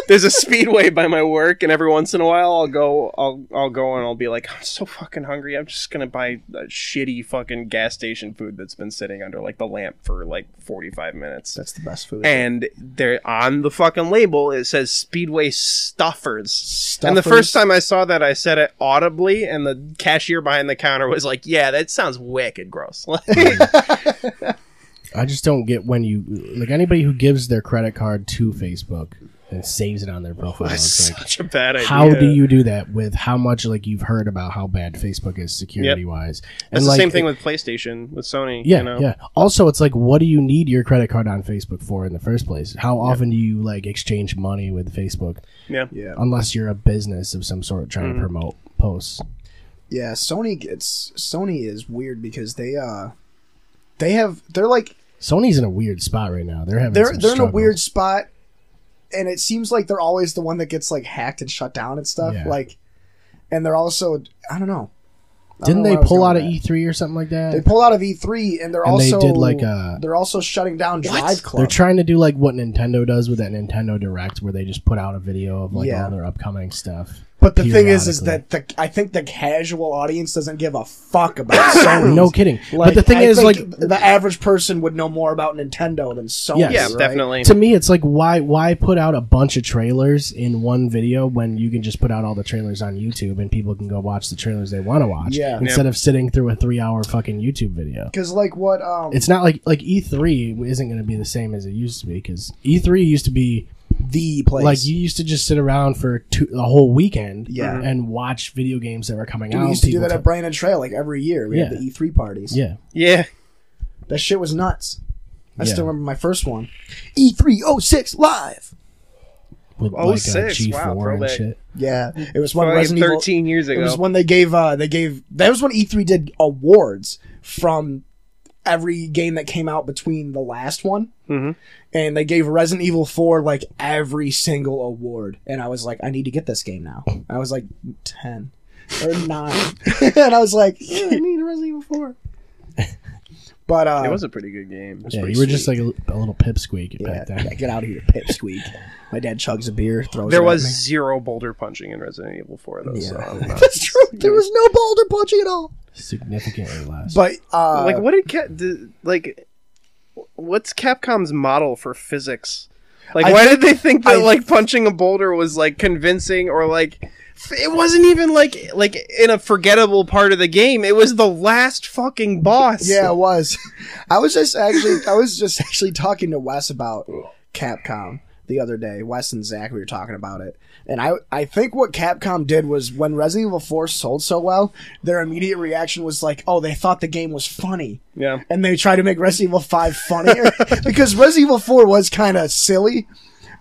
There's a Speedway by my work, and every once in a while, I'll go, I'll, I'll go, and I'll be like, I'm so fucking hungry. I'm just gonna buy a shitty fucking gas station food that's been sitting under like the lamp for like 45 minutes. That's the best food. and they're on the fucking label it says speedway stuffers. and the first time i saw that i said it audibly and the cashier behind the counter was like yeah that sounds wicked gross mm. I just don't get when you like anybody who gives their credit card to Facebook and saves it on their profile. that's like, such a bad idea how do you do that with how much like you've heard about how bad Facebook is security wise? it's the like, same thing it- with playstation with sony yeah, you know? yeah. Also, it's like, what do you need your credit card on Facebook for in the first place? How often do you like exchange money with Facebook? yeah yeah, Unless you're a business of some sort trying Mm-hmm. to promote posts. yeah. Sony gets Sony is weird because they uh they have they're like Sony's in a weird spot right now. They're having they're some they're in a weird spot, and it seems like they're always the one that gets like hacked and shut down and stuff. Yeah. Like, and they're also I don't know. I don't Didn't know they where I was pull out of. E3 or something like that? They pull out of E3, and they're And they also did, like, a- they're also shutting down Drive Club. They're trying to do like what Nintendo does with that Nintendo Direct, where they just put out a video of like Yeah. all their upcoming stuff. But the thing is, is that the I think the casual audience doesn't give a fuck about Sony. no kidding. Like, but the thing I is, like, the average person would know more about Nintendo than Sony. Yes. yeah right? definitely to me, it's like why why put out a bunch of trailers in one video when you can just put out all the trailers on YouTube and people can go watch the trailers they want to watch Yeah. instead of sitting through a three hour fucking YouTube video. Because like what um It's not like like E3 isn't going to be the same as it used to be because E3 used to be the place. like you used to just sit around for two, a whole weekend Yeah. and watch video games that were coming Dude, out. we used to do that ta- at Brandon Trail like every year. We had the E3 parties. yeah. yeah That shit was nuts. I Yeah. still remember my first one. E306 live. with Oh, like six. G4 Wow, and throwback. shit. Yeah, it was when Fucking Resident Evil. 13 years ago. It was when they gave uh they gave that was when E3 did awards from every game that came out between the last one, Mhm. and they gave Resident Evil Four like every single award, and I was like, I need to get this game now. I was like ten or nine, and I was like, yeah, I need a Resident Evil Four. But uh, It was a pretty good game. Yeah, you were just like a, a little pipsqueak yeah, back then. yeah, get out of here, pipsqueak. My dad chugs a beer, throws. there it at was me. zero boulder punching in Resident Evil 4 though. So Yeah. I'm not- That's true. There was no boulder punching at all. Significantly less. But uh, like what did Cap did, like what's Capcom's model for physics? Like I why did they think that I- like punching a boulder was like convincing or like f- it wasn't even like like in a forgettable part of the game. It was the last fucking boss. Yeah, it was. I was just actually, I was just actually talking to Wes about Capcom the other day. Wes and Zach, we were talking about it, and I, I think what Capcom did was when Resident Evil 4 sold so well, their immediate reaction was like, "Oh, they thought the game was funny." Yeah. and they tried to make Resident Evil 5 funnier because Resident Evil 4 was kind of silly,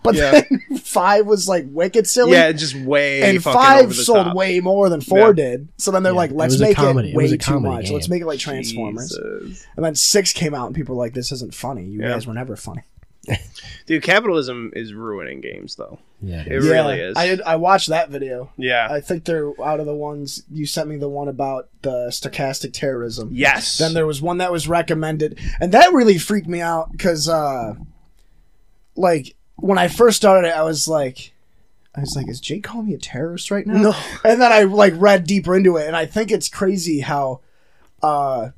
but Yeah. then 5 was like wicked silly. Yeah, just way and five over the sold top. way more than four Yeah. did. So then they're like, let's was a make comedy. it It way a too much. game. Let's make it like Transformers. Jesus. And then six came out, and people were like, "This isn't funny. You Yeah. guys were never funny." Dude, capitalism is ruining games though. yeah, It really is. I did. I watched that video. yeah. I think they're out of the ones you sent me. The one about the stochastic terrorism. yes. Then there was one that was recommended, and that really freaked me out because, uh, like, when I first started it, I was like, I was like, is Jake calling me a terrorist right now? No. And then I like read deeper into it, and I think it's crazy how, uh,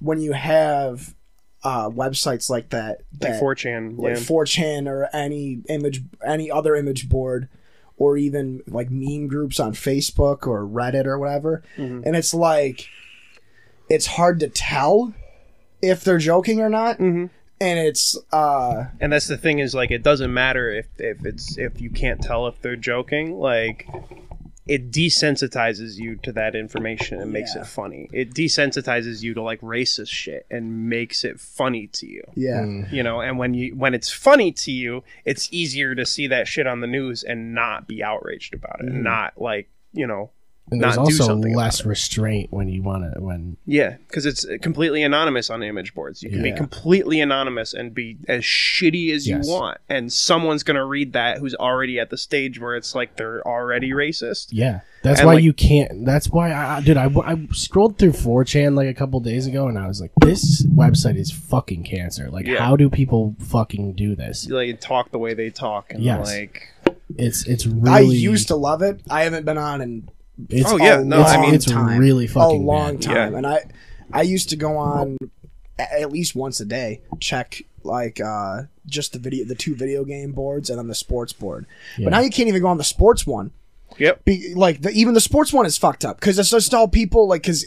when you have uh websites like that, like 4chan. like yeah. 4chan or any image, any other image board, or even like meme groups on Facebook or Reddit or whatever. Mm-hmm. And it's like, it's hard to tell if they're joking or not. Mhm. And it's, uh, and that's the thing is like it doesn't matter if if it's if you can't tell if they're joking like it desensitizes you to that information and makes Yeah. it funny it desensitizes you to like racist shit and makes it funny to you yeah. Mm. you know and when you when it's funny to you it's easier to see that shit on the news and not be outraged about it and not like you know and there's not do also something less restraint when you want to when yeah because it's completely anonymous on image boards you can be completely anonymous and be as shitty as Yes. you want and someone's gonna read that who's already at the stage where it's like they're already racist yeah. That's And, why like- you can't. That's why I, I dude. I, I scrolled through 4chan like a couple days ago, and I was like, this website is fucking cancer. Like, Yeah. how do people fucking do this? like talk the way they talk and Yes. like It's it's really. I used to love it. I haven't been on in It's, Oh, yeah, a no, it's, I mean- it's time. really fucking a long bad. time, Yeah. and I I used to go on at least once a day, check like uh just the video, the two video game boards, and then the sports board. Yeah. But now you can't even go on the sports one. yep Be, like the, even the sports one is fucked up because it's just all people like because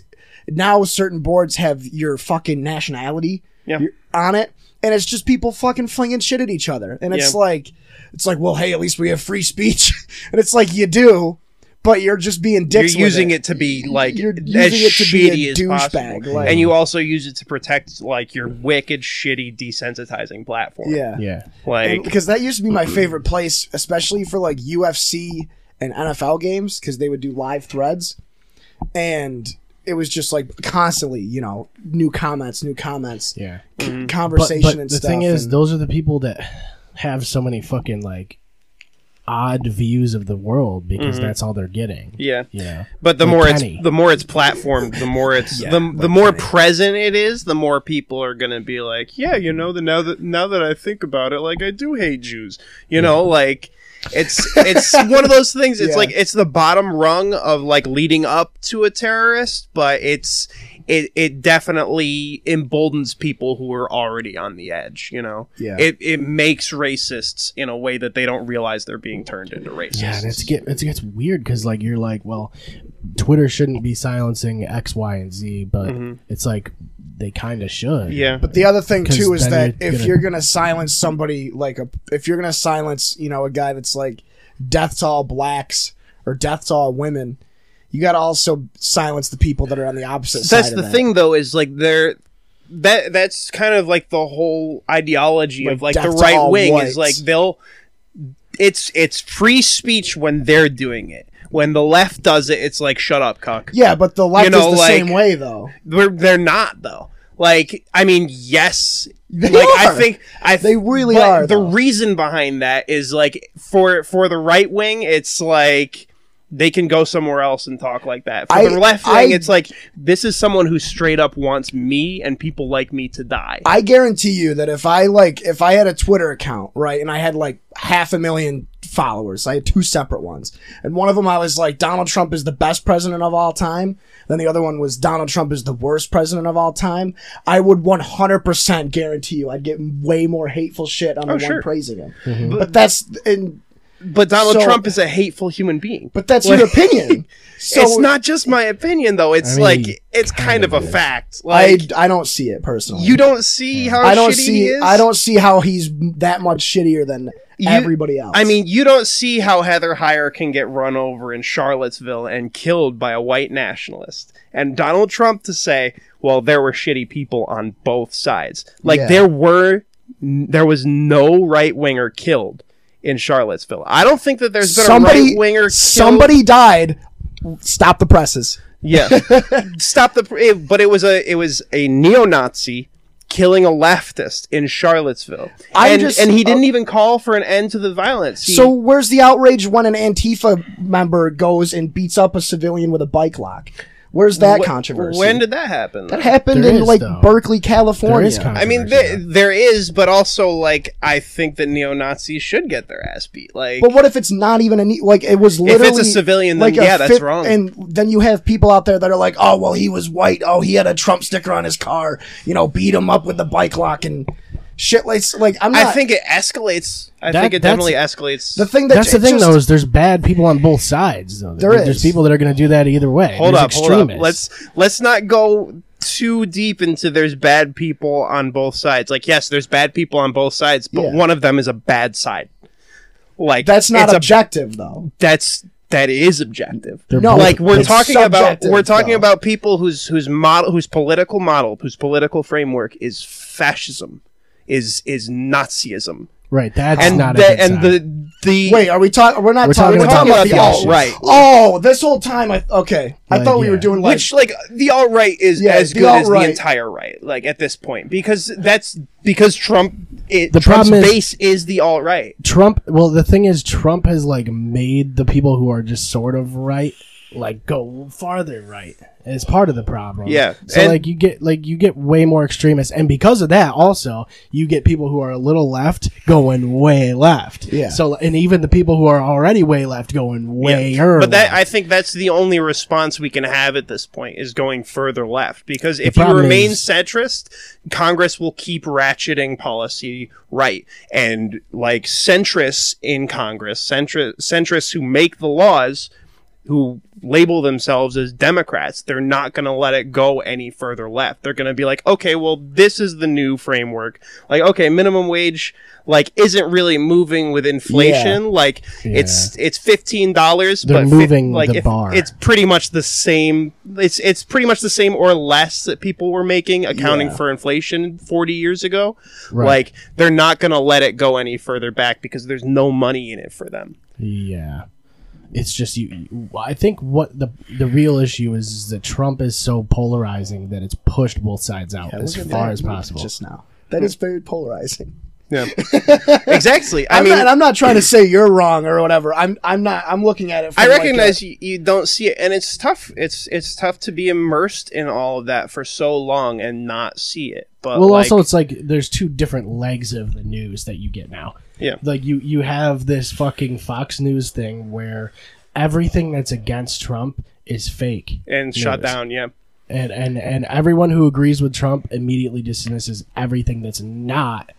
now certain boards have your fucking nationality Yeah. on it, and it's just people fucking flinging shit at each other, and it's Yeah. like it's like well hey at least we have free speech, and it's like you do. But you're just being you're dicks. with using it. it. to be like You're as using it to be a shitty as douchebag, possible like- and you also use it to protect like your wicked shitty desensitizing platform Yeah. Yeah. like because that used to be my favorite place, especially for like UFC and NFL games, because they would do live threads, and it was just like constantly, you know, new comments, new comments, Yeah. Mm-hmm. But, conversation but and the stuff. The thing is, and- those are the people that have so many fucking like odd views of the world because that's all they're getting. Mm-hmm. yeah You know. But the Like more Kenny. it's the more it's platformed, the more it's Yeah, the like the more Kenny. present it is, the more people are gonna be like, yeah, you know, the now that now that I think about it, like I do hate Jews, you know, like. It's it's one of those things. It's Yeah. like it's the bottom rung of like leading up to a terrorist, but it's it it definitely emboldens people who are already on the edge. You know, Yeah. It it makes racists in a way that they don't realize they're being turned into racists. Yeah, and it's get it gets weird because like you're like, well, Twitter shouldn't be silencing X, Y, and Z, but mm-hmm. it's like they kind of should. yeah. But the other thing too is that you're if gonna- you're gonna silence somebody like a, if you're gonna silence, you know, a guy that's like, death to all blacks or death to all women, you gotta also silence the people that are on the opposite side. that's the that. thing though is like they're that that's kind of like the whole ideology of Like like the right wing whites. is like they'll it's it's free speech when they're doing it when the left does it it's like shut up cuck Yeah, but the left You know, is the like- same way though. they're, they're not though Like, I mean, yes. They like, I think I They really but are, The though. reason behind that is like for for the right wing, it's like they can go somewhere else and talk like that. For I- the left wing, I- it's like this is someone who straight up wants me and people like me to die. I guarantee you that if I like if I had a Twitter account, right, and I had like half a million followers, I had two separate ones. And one of them I was like Donald Trump is the best president of all time. Then the other one was Donald Trump is the worst president of all time. I would 100% guarantee you I'd get way more hateful shit on oh, the Oh, one sure. praising him. Mm-hmm. But that's and but Donald So- Trump is a hateful human being. but that's your opinion. So it's not just my opinion though. It's I mean, like it's kind, of, of a fact. I Like I don't see it personally. you don't see how I don't shitty see he is. I don't see how he's that much shittier than You- everybody else. I mean, you don't see how Heather Heyer can get run over in Charlottesville and killed by a white nationalist. And Donald Trump to say, well, there were shitty people on both sides. Like, Yeah. there were, there was no right winger killed in Charlottesville. I don't think that there's been a somebody right winger killed. somebody died. Stop the presses. Yeah. Stop the, it- but it was a, it was a neo-Nazi killing a leftist in Charlottesville. I'm and, just- and he didn't even call for an end to the violence. He- So where's the outrage when an Antifa member goes and beats up a civilian with a bike lock? Where's that Wh- controversy? When did that happen? that happened There in is, like though. Berkeley, California? There is I mean, th- though. there is, but also like I think that neo Nazis should get their ass beat. Like, but what if it's not even a ne- like it was literally a civilian, then like a yeah, that's wrong. And then you have people out there that are like, oh well, he was white. Oh, he had a Trump sticker on his car. You know, beat him up with the bike lock and shit. Like, like I'm not. I think it escalates. I That- think it definitely escalates. the thing that That's the thing, just- though, is there's bad people on both sides. Though There There's is. people that are going to do that either way. hold There's up, hold up. Let's let's not go too deep into there's bad people on both sides. Like, yes, there's bad people on both sides, but Yeah. one of them is a bad side. Like that's not it's a objective though. that's that is objective. They're No, both- like we're talking about we're talking though. about people whose whose model whose political model whose political framework is fascism is is Nazism right. That's and not the, a good and sign. the the Wait, are we talking? We're not We're talking, talking we're talking about about the the alt alt-right. Oh, this whole time I okay. I Like, thought we were doing like which like the alt right is Yeah, as the good as the entire right like at this point because that's because Trump it, The Trump's problem is- base is the alt right. Trump. Well, the thing is, Trump has like made the people who are just sort of right like go farther right. It's part of the problem. Yeah, So and- like you get like you get way more extremists, and because of that, also you get people who are a little left going way left. Yeah. So and even the people who are already way left going way Yeah. But that left. I think that's the only response we can have at this point is going further left because if you remain is- centrist, Congress will keep ratcheting policy right, and like centrists in Congress, centri- centrists who make the laws. Who label themselves as Democrats, they're not going to let it go any further left. They're going to be like, okay, well, this is the new framework. Like, okay, minimum wage, like, isn't really moving with inflation. Like, it's, it's $15, They're but fi- moving like the if- bar. It's pretty much the same. It's it's pretty much the same or less that people were making, accounting Yeah. for inflation forty years ago. Right. Like they're not going to let it go any further back because there's no money in it for them. Yeah. It's just you. you- I think what the the real issue is, is that Trump is so polarizing that it's pushed both sides out as far as possible. Just now, that is very polarizing. Yeah, exactly. I I'm mean, not, I'm not trying to say you're wrong or whatever. I'm I'm not. I'm looking at it. From I like recognize a- you, you don't see it, and it's tough. It's it's tough to be immersed in all of that for so long and not see it. But well, like, also it's like there's two different legs of the news that you get now. Yeah. Like you you have this fucking Fox News thing where everything that's against Trump is fake and shut down. Yeah, and and and everyone who agrees with Trump immediately dismisses everything that's not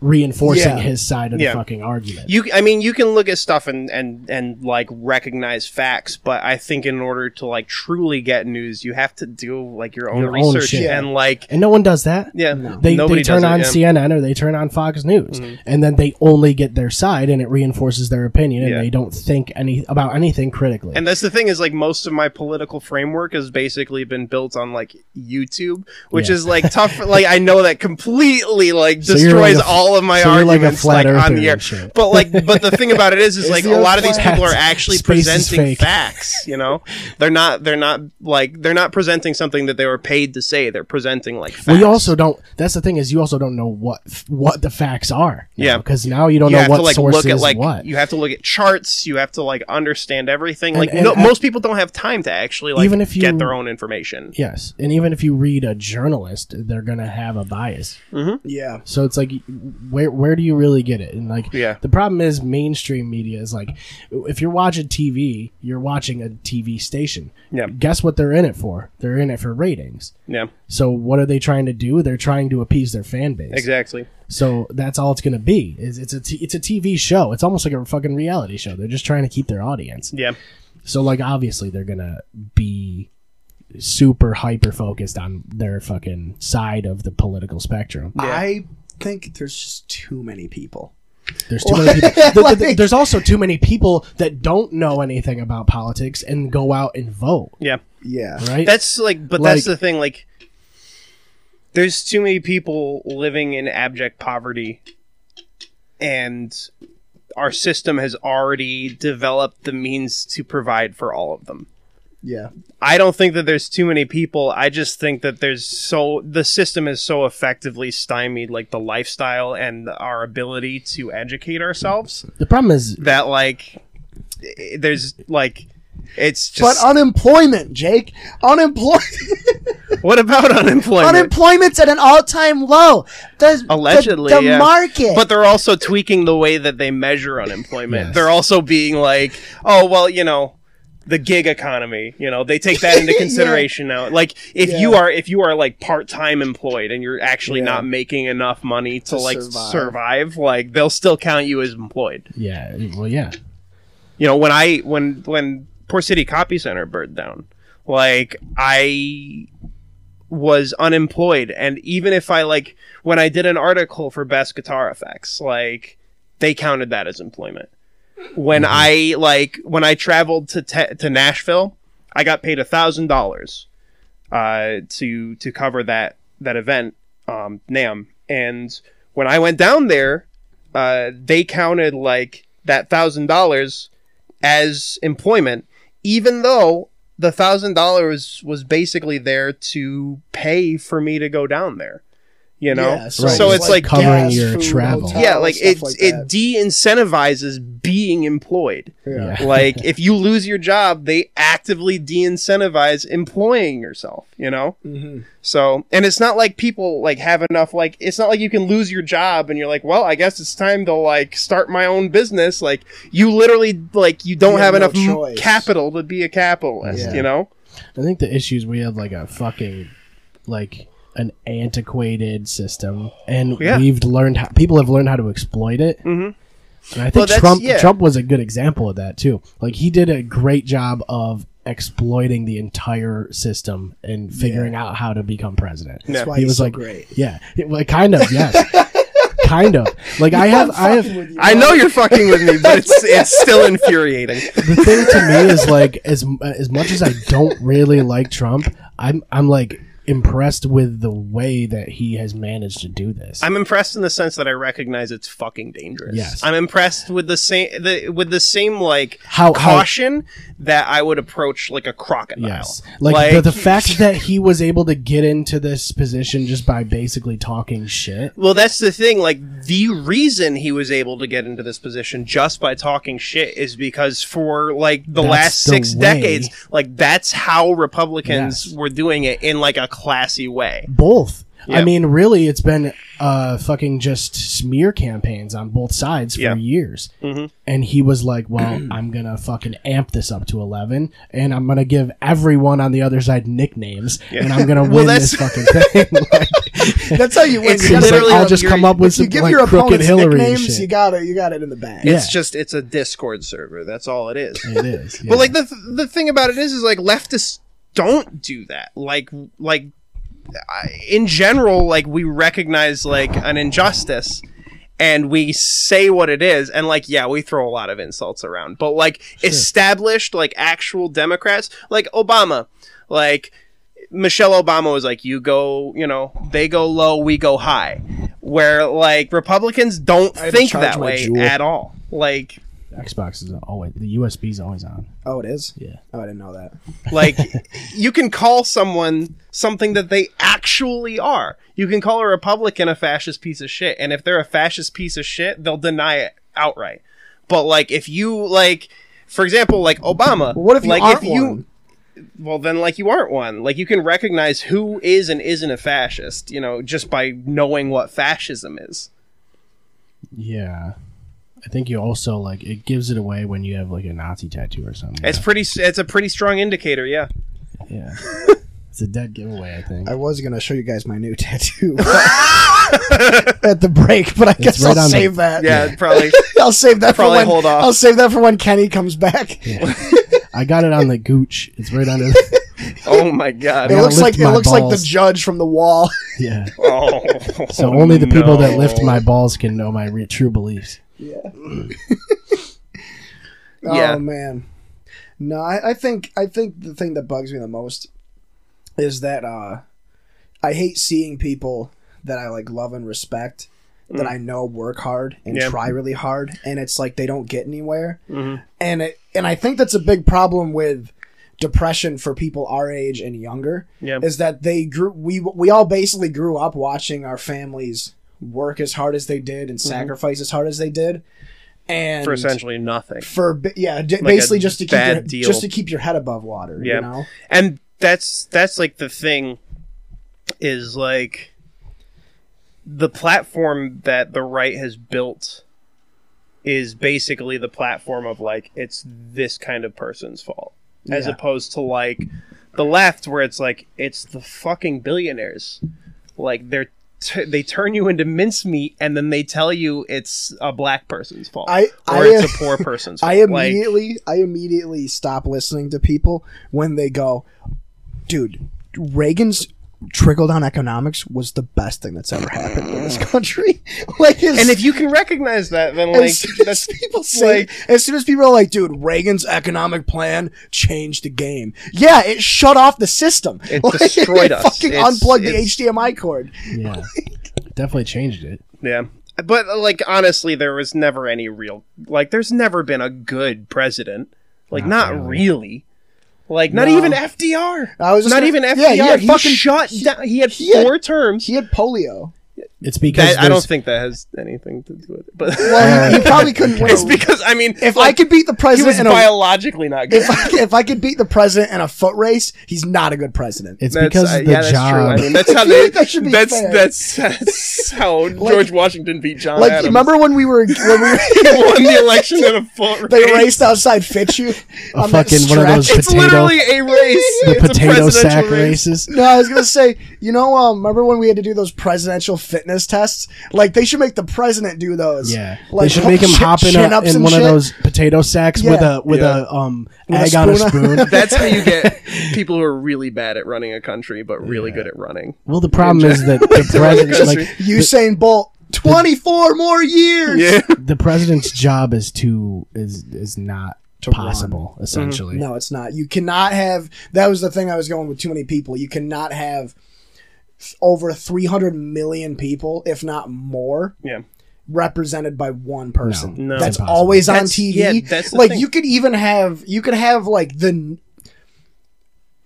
reinforcing Yeah. his side of Yeah. the fucking argument. You, I mean, you can look at stuff and, and, and like recognize facts, but I think in order to like truly get news, you have to do like your own Your research shit. and like, and no one does that. yeah, They, nobody they turn does it, on yeah. Mm-hmm. CNN or they turn on Fox News, and then they only get their side, and it reinforces their opinion, and they don't think any about anything critically. And that's the thing is like most of my political framework has basically been built on like YouTube, which is like tough. like I know that completely like So destroys like all all of my So you're like a arguments flat like, on the air. shit. But like, but the thing about it is, is Is like a lot of these people are actually Space presenting facts. You know, they're not. They're not like they're not presenting something that they were paid to say. They're presenting like facts. Well, you also don't. That's the thing is, you also don't know what what the facts are. Yeah. because now you don't you know what to like source look is at like what. you have to look at charts. You have to like understand everything. And- like and no, I- most people don't have time to actually like Even if you- get their own information. yes, and even if you read a journalist, they're gonna have a bias. Mm-hmm. Yeah. So it's like, where where do you really get it? And like, Yeah. the problem is mainstream media is like, if you're watching TV, you're watching a TV station. Yeah. Guess what they're in it for? They're in it for ratings. Yeah, So what are they trying to do? They're trying to appease their fan base. exactly. So that's all it's going to be. Is it's a t- it's a TV show. It's almost like a fucking reality show. They're just trying to keep their audience. Yeah, So like obviously they're going to be super hyper focused on their fucking side of the political spectrum. I think there's just too many people. There's too many people. Th- th- th- Like- there's also too many people that don't know anything about politics and go out and vote. yeah. Yeah. Right? That's like, but Like- that's the thing. Like, there's too many people living in abject poverty, and our system has already developed the means to provide for all of them. Yeah. I don't think that there's too many people. I just think that there's so the system is so effectively stymied like the lifestyle and our ability to educate ourselves the problem is that like there's like it's just But unemployment, Jake. Unemployment. what about unemployment? Unemployment's at an all-time low. The, the- Allegedly, the, yeah. market. But they're also tweaking the way that they measure unemployment. Yes. They're also being like, oh well, you know, the gig economy. You know, they take that into consideration now. Like if you are if you are like part time employed and you're actually Yeah. not making enough money to, To like survive. survive. like they'll still count you as employed. yeah, well yeah. You know, when I when when Port City Copy Center burned down, like I was unemployed and even if I like when I did an article for Best Guitar Effects, like they counted that as employment. When I like when I traveled to te- to Nashville, I got paid a thousand dollars uh to to cover that that event um NAMM. And when I went down there uh they counted like that thousand dollars as employment even though the thousand dollars was basically there to pay for me to go down there you know Yeah, so, Right. so it's like, covering gas, your food, travel. hotel, yeah like it like it de-incentivizes being employed Yeah. Yeah. like if you lose your job they actively de-incentivize employing yourself you know Mm-hmm. so and it's not like people like have enough like it's not like you can lose your job and you're like well i guess it's time to like start my own business like you literally like you don't You have have no enough m- choice. capital to be a capitalist Yeah. you know I think the issue is we have like a fucking like an antiquated system, and Yeah. we've learned how people have learned how to exploit it. Mhm. And I think Well, Trump yeah. Trump was a good example of that too. Like he did a great job of exploiting the entire system and figuring out how to become president. Yeah. That's why he was so like, great. yeah, it- like kind of, yes, kind of. Like I have, I have. i know you're fucking with me but it's it's still infuriating the thing to me is like as as much as I don't really like Trump, I'm I'm like impressed with the way that he has managed to do this. I'm impressed in the sense that I recognize it's fucking dangerous. Yes. I'm impressed with the same the with the same like How- how- caution that I would approach like a crocodile. yes, like, the, the fact that he was able to get into this position just by basically talking shit. Well, that's the thing. Like the reason he was able to get into this position just by talking shit is because for like the That's last the six way. decades, like that's how Republicans Yes. were doing it in like a classy way. Both. I mean, really, it's been uh, fucking just smear campaigns on both sides for Yeah. years. Mhm. And he was like, "Well, I'm gonna fucking amp this up to 11, and I'm gonna give everyone on the other side nicknames, and I'm gonna Well, win this fucking thing." Like, That's how you win. It's You gotta- literally I'll just come up with if you some give like your crooked Hillary nicknames, shit. you got it. You got it in the bag. It's just it's a Discord server. That's all it is. it is. yeah. But like the th- the thing about it is, is like leftists don't do that. Like like in general, like we recognize like an injustice and we say what it is and like yeah we throw a lot of insults around but like established like actual democrats like obama like michelle obama was like you go you know they go low we go high where like Republicans don't I think that way Juul. at all. Like Xbox is always the USB is always on. Oh, it is. Yeah. Oh, I didn't know that. like you can call someone something that they actually are. You can call a Republican a fascist piece of shit, and if they're a fascist piece of shit, they'll deny it outright. But like if you like, for example, like Obama, Well, what if you like aren't if you one? well then like you aren't one like you can recognize who is and isn't a fascist you know just by knowing what fascism is Yeah. I think you also like it gives it away when you have like a Nazi tattoo or something. it's pretty it's a pretty strong indicator yeah yeah. it's a dead giveaway, I think. I was gonna show you guys my new tattoo at the break, but I guess right I'll on the- save that. yeah probably I'll save that for Probably when hold off. I'll save that for when Kenny comes back. I got it on the gooch. It's right under. The, oh my god It looks like it my looks like the judge from the wall. yeah. oh So only the people that lift my balls can know my re- true beliefs. Yeah. Oh man. No, I, I think I think the thing that bugs me the most is that uh I hate seeing people that I like love and respect that I know work hard and Mm. Yeah. try really hard and it's like they don't get anywhere. Mhm. And it and I think that's a big problem with depression for people our age and younger yeah is that they grew we we all basically grew up watching our families work as hard as they did and sacrifice as hard as they did and Mm-hmm. for essentially nothing for yeah d- Like basically just to keep your, deal. just to keep your head above water Yeah. you know and that's that's like the thing is like the platform that the right has built is basically the platform of like it's this kind of person's fault as Yeah. opposed to like the left where it's like it's the fucking billionaires like they're t- they turn you into mincemeat and then they tell you it's a black person's fault. I- or I- it's a poor person's fault. I Like, immediately i immediately stop listening to people when they go dude reagan's trickle down economics was the best thing that's ever happened in this country like his, and if you can recognize that then like as soon as that's people say, like- as soon as people are like, "Dude, Reagan's economic plan changed the game," yeah, it shut off the system. It Like, destroyed it us. Fucking It's- unplugged the HDMI cord. Yeah. Definitely changed it. Yeah. But uh, like honestly, there was never any real like there's never been a good president. Like not, Not really. really. Like not No. even FDR. I was just not gonna- even yeah, FDR. he had he fucking- shut he- down. He had he had- four terms. He had polio. It's because That, I don't think that has anything to do with it. But Well, he, he probably couldn't win. it's because I mean, if I could beat the president, he was in a biologically not good. if I, if I could beat the president in a foot race, he's not a good president. It's That's- because uh, of the yeah, that's job. true. I mean, that's how they. like that should be that's, fair. that's that's how George Washington beat John like, Adams. remember when we were when we won the election in a foot race? they raced outside Fitzhugh a on that fucking one of those stretch? It's literally a race. the It's potato presidential sack race. races. No, I was gonna say, you know, um, remember when we had to do those presidential fitness tests? Like they should make the president do those. Yeah, like they should make him chin- hop in, a, in and one of those potato sacks with a with Yeah. a um With a on a spoon. spoon. That's how you get people who are really bad at running a country, but really Yeah. good at running. well, the problem is that the president, like Usain Bolt, twenty four more years. Yeah. the president's job is to is is not To run. possible. Essentially, No, it's not. You cannot have. That was the thing I was going with too many people. You cannot have over 300 million people, if not more, Yeah. represented by one person. No. No. that's impossible. always on That's- TV. yeah, that's the like thing. you could even have you could have like the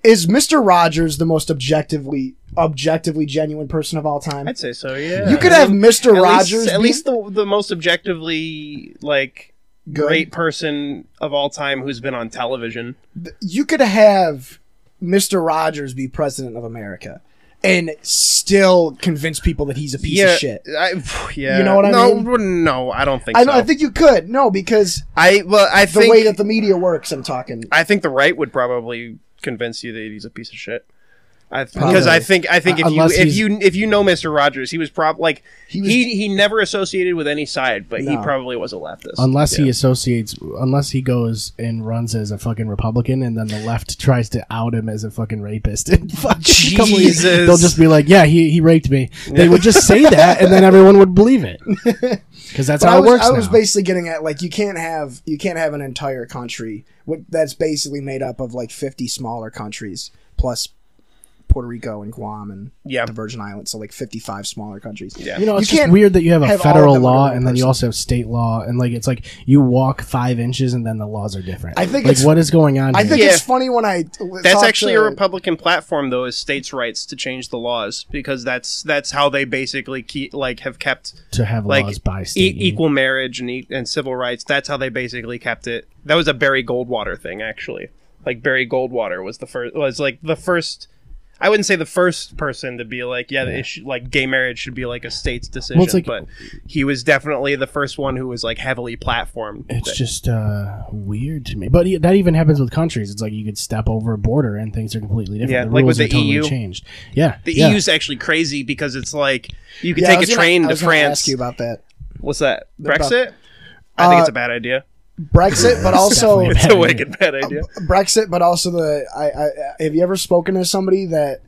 is Mr. Rogers the most objectively objectively genuine person of all time? I'd say so, yeah. you could I have mean, Mr. at Rogers Least, at be least the, the most objectively, like, good. great person of all time who's been on television. You could have Mr. Rogers be president of America and still convince people that he's a piece yeah, of shit. I, yeah. You know what I no, mean? No, I don't think I so. I think you could. No, because I, well, I the think, way that the media works, I'm talking. I think the right would probably convince you that he's a piece of shit. I, Probably. because I think I think if Uh, you if you if you know Mr. Rogers, he was probably like He he was- he, never associated with any side, but he No. probably was a leftist. unless Yeah. he associates, unless he goes and runs as a fucking Republican, and then the left tries to out him as a fucking rapist. And fucking couple of years- Jesus. they'll just be like, "Yeah, he he raped me." They would just say that, and then everyone would believe it because that's But how I it works I was now. basically getting at like you can't have you can't have an entire country what that's basically made up of like 50 smaller countries plus Puerto Rico and Guam and Yeah. the Virgin Islands, so like 55 smaller countries. Yeah. You know, it's You just weird that you have a have federal law one and then you also have state law, and like it's like you walk five inches and then the laws are different. I think like it's- what is going on? I here? think Yeah. it's funny when I That's actually to- a Republican platform, though, is states' rights to change the laws because that's that's how they basically keep like have kept to have like laws by e- equal marriage and e- and civil rights. That's how they basically kept it. That was a Barry Goldwater thing, actually. Like Barry Goldwater was the first was like the first. I wouldn't say the first person to be like, yeah, it should, like gay marriage should be like a state's decision, it's like- but he was definitely the first one who was like heavily platformed. It's just uh, weird to me, but that even happens with countries. It's like you could step over a border and things are completely different. Yeah, the like with the totally EU. changed. Yeah, the yeah. EU's actually crazy because it's like you could Yeah, take a train to gonna France. Ask you about that What's that? About- Brexit? I think Uh, it's a bad idea. Brexit, but also It's a wicked bad idea. Brexit, but also the. I, I have you ever spoken to somebody that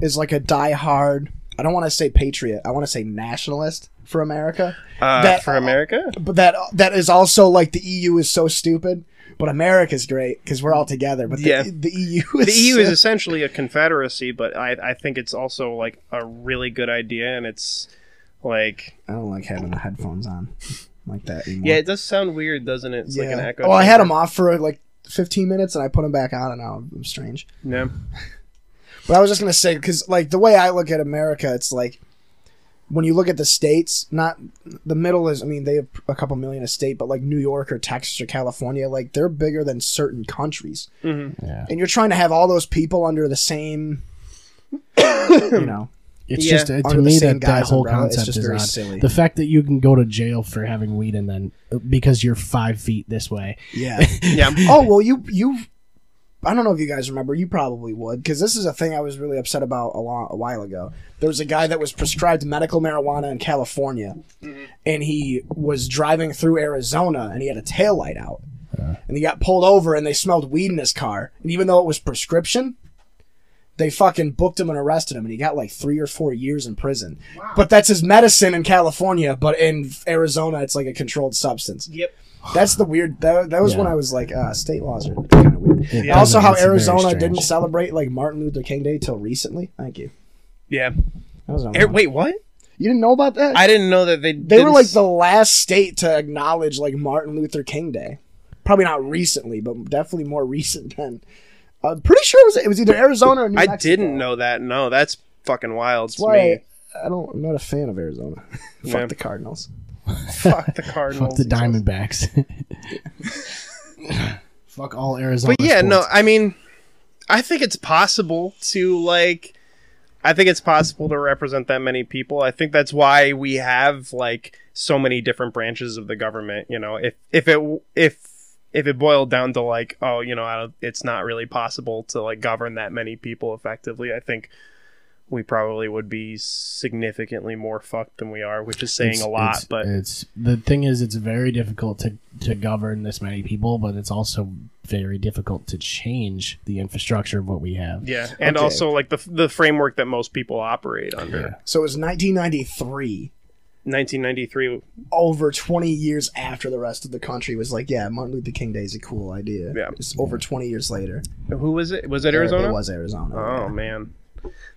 is like a diehard? I don't want to say patriot. I want to say nationalist for America. Uh, That- for America? But that that is also like the EU is so stupid, but America's great because we're all together. But the, Yeah. the EU is The EU is essentially a confederacy, but I, I think it's also like a really good idea, and it's like I don't like having the headphones on like that anymore. yeah, it does sound weird, doesn't it? It's like an echo. Well, I had chamber. them off for like 15 minutes and I put them back on, and now I'm strange. Yeah. But I was just gonna say because like the way I look at America, it's like when you look at the states, not the middle is. I mean, they have a couple million a state, but like New York or Texas or California, like they're bigger than certain countries, mm-hmm. Yeah. and you're trying to have all those people under the same. you know, It's Yeah. just uh, to me that that whole umbrella, concept just is very odd. silly. The fact that you can go to jail for having weed and then uh, because you're five feet this way. yeah. Yeah. oh well, you you. I don't know if you guys remember. You probably would, because this is a thing I was really upset about a, long, a while ago. There was a guy that was prescribed medical marijuana in California, mm-hmm. and he was driving through Arizona, and he had a tail light out, uh-huh. and he got pulled over, and they smelled weed in his car, and even though it was prescription, they fucking booked him and arrested him, and he got like three or four years in prison. But that's his medicine in California, but in Arizona, it's like a controlled substance. Yep. That's the weird. That, that was Yeah. when I was like, uh, state laws are kind of weird. It Also, how Arizona didn't celebrate like Martin Luther King Day till recently. Thank you. Yeah. That was Er, wait, what? you didn't know about that? I didn't know that they. they were didn't like the last state to acknowledge like Martin Luther King Day. Probably not recently, but definitely more recent than. I'm pretty sure it was it was either Arizona or New York. I Mexico. didn't know that. No, that's fucking wild That's to why me. I don't. I'm not a fan of Arizona. Fuck Yeah. the Cardinals. Fuck the Cardinals. Fuck the Diamondbacks. Fuck all Arizona. But yeah, no, sports. I mean, I think it's possible to like. I think it's possible to represent that many people. I think that's why we have like so many different branches of the government. You know, if if it if if it boiled down to like, oh, you know, I don't, it's not really possible to like govern that many people effectively. I think we probably would be significantly more fucked than we are, which is saying It's- a lot. it's- but it's the thing is, it's very difficult to to govern this many people, but it's also very difficult to change the infrastructure of what we have. yeah, and Okay. also like the the framework that most people operate under. Yeah. So it was 1993. 1993 over 20 years after the rest of the country was like, yeah, Martin Luther King Day is a cool idea. Yeah. It's over 20 years later. Who was it? Was it uh, Arizona? It was Arizona. Oh man,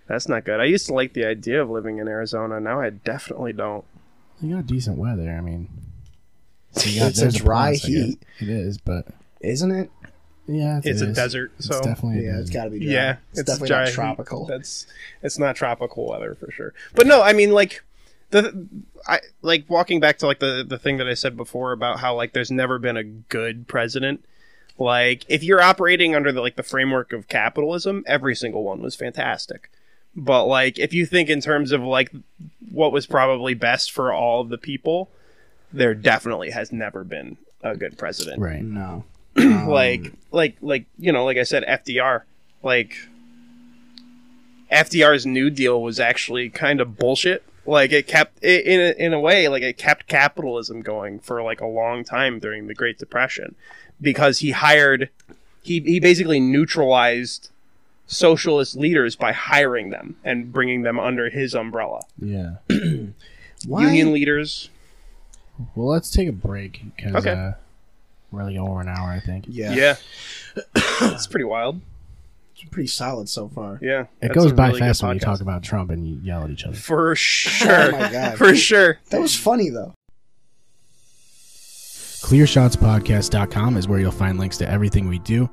that's not good. I used to like the idea of living in Arizona. Now I definitely don't. You got decent weather. I mean, so you got- It's a dry plus, heat. It is, but Isn't it? yeah, it It's a is. desert, It's so definitely Yeah, it's got to be dry. yeah, it's, definitely dry not heat. tropical. That's it's not tropical weather for sure. But no, I mean like the I like walking back to like the the thing that I said before about how like there's never been a good president. Like if you're operating under the like the framework of capitalism, every single one was fantastic. But like if you think in terms of like what was probably best for all of the people, there definitely has never been a good president right. No. Um, like like like you know like i said fdr like fdr's new deal was actually kind of bullshit like it kept it, in a, in a way like it kept capitalism going for like a long time during the great depression because he hired he, he basically neutralized socialist leaders by hiring them and bringing them under his umbrella Yeah. Why? union leaders Well, let's take a break because Okay. uh, we're like over an hour, I think. Yeah. yeah it's pretty wild It's pretty solid so far. Yeah, It goes by really fast when you podcast. talk about Trump and you yell at each other. For oh sure. Oh my God. For sure. That was funny though. ClearShotsPodcast.com is where you'll find links to everything we do.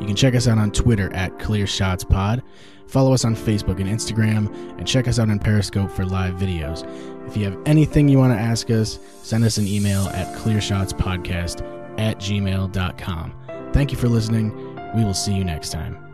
You can check us out on Twitter at ClearShotsPod. Follow us on Facebook and Instagram, and check us out on Periscope for live videos. If you have anything you want to ask us, send us an email at clearshotspodcast at gmail.com. Thank you for listening. We will see you next time.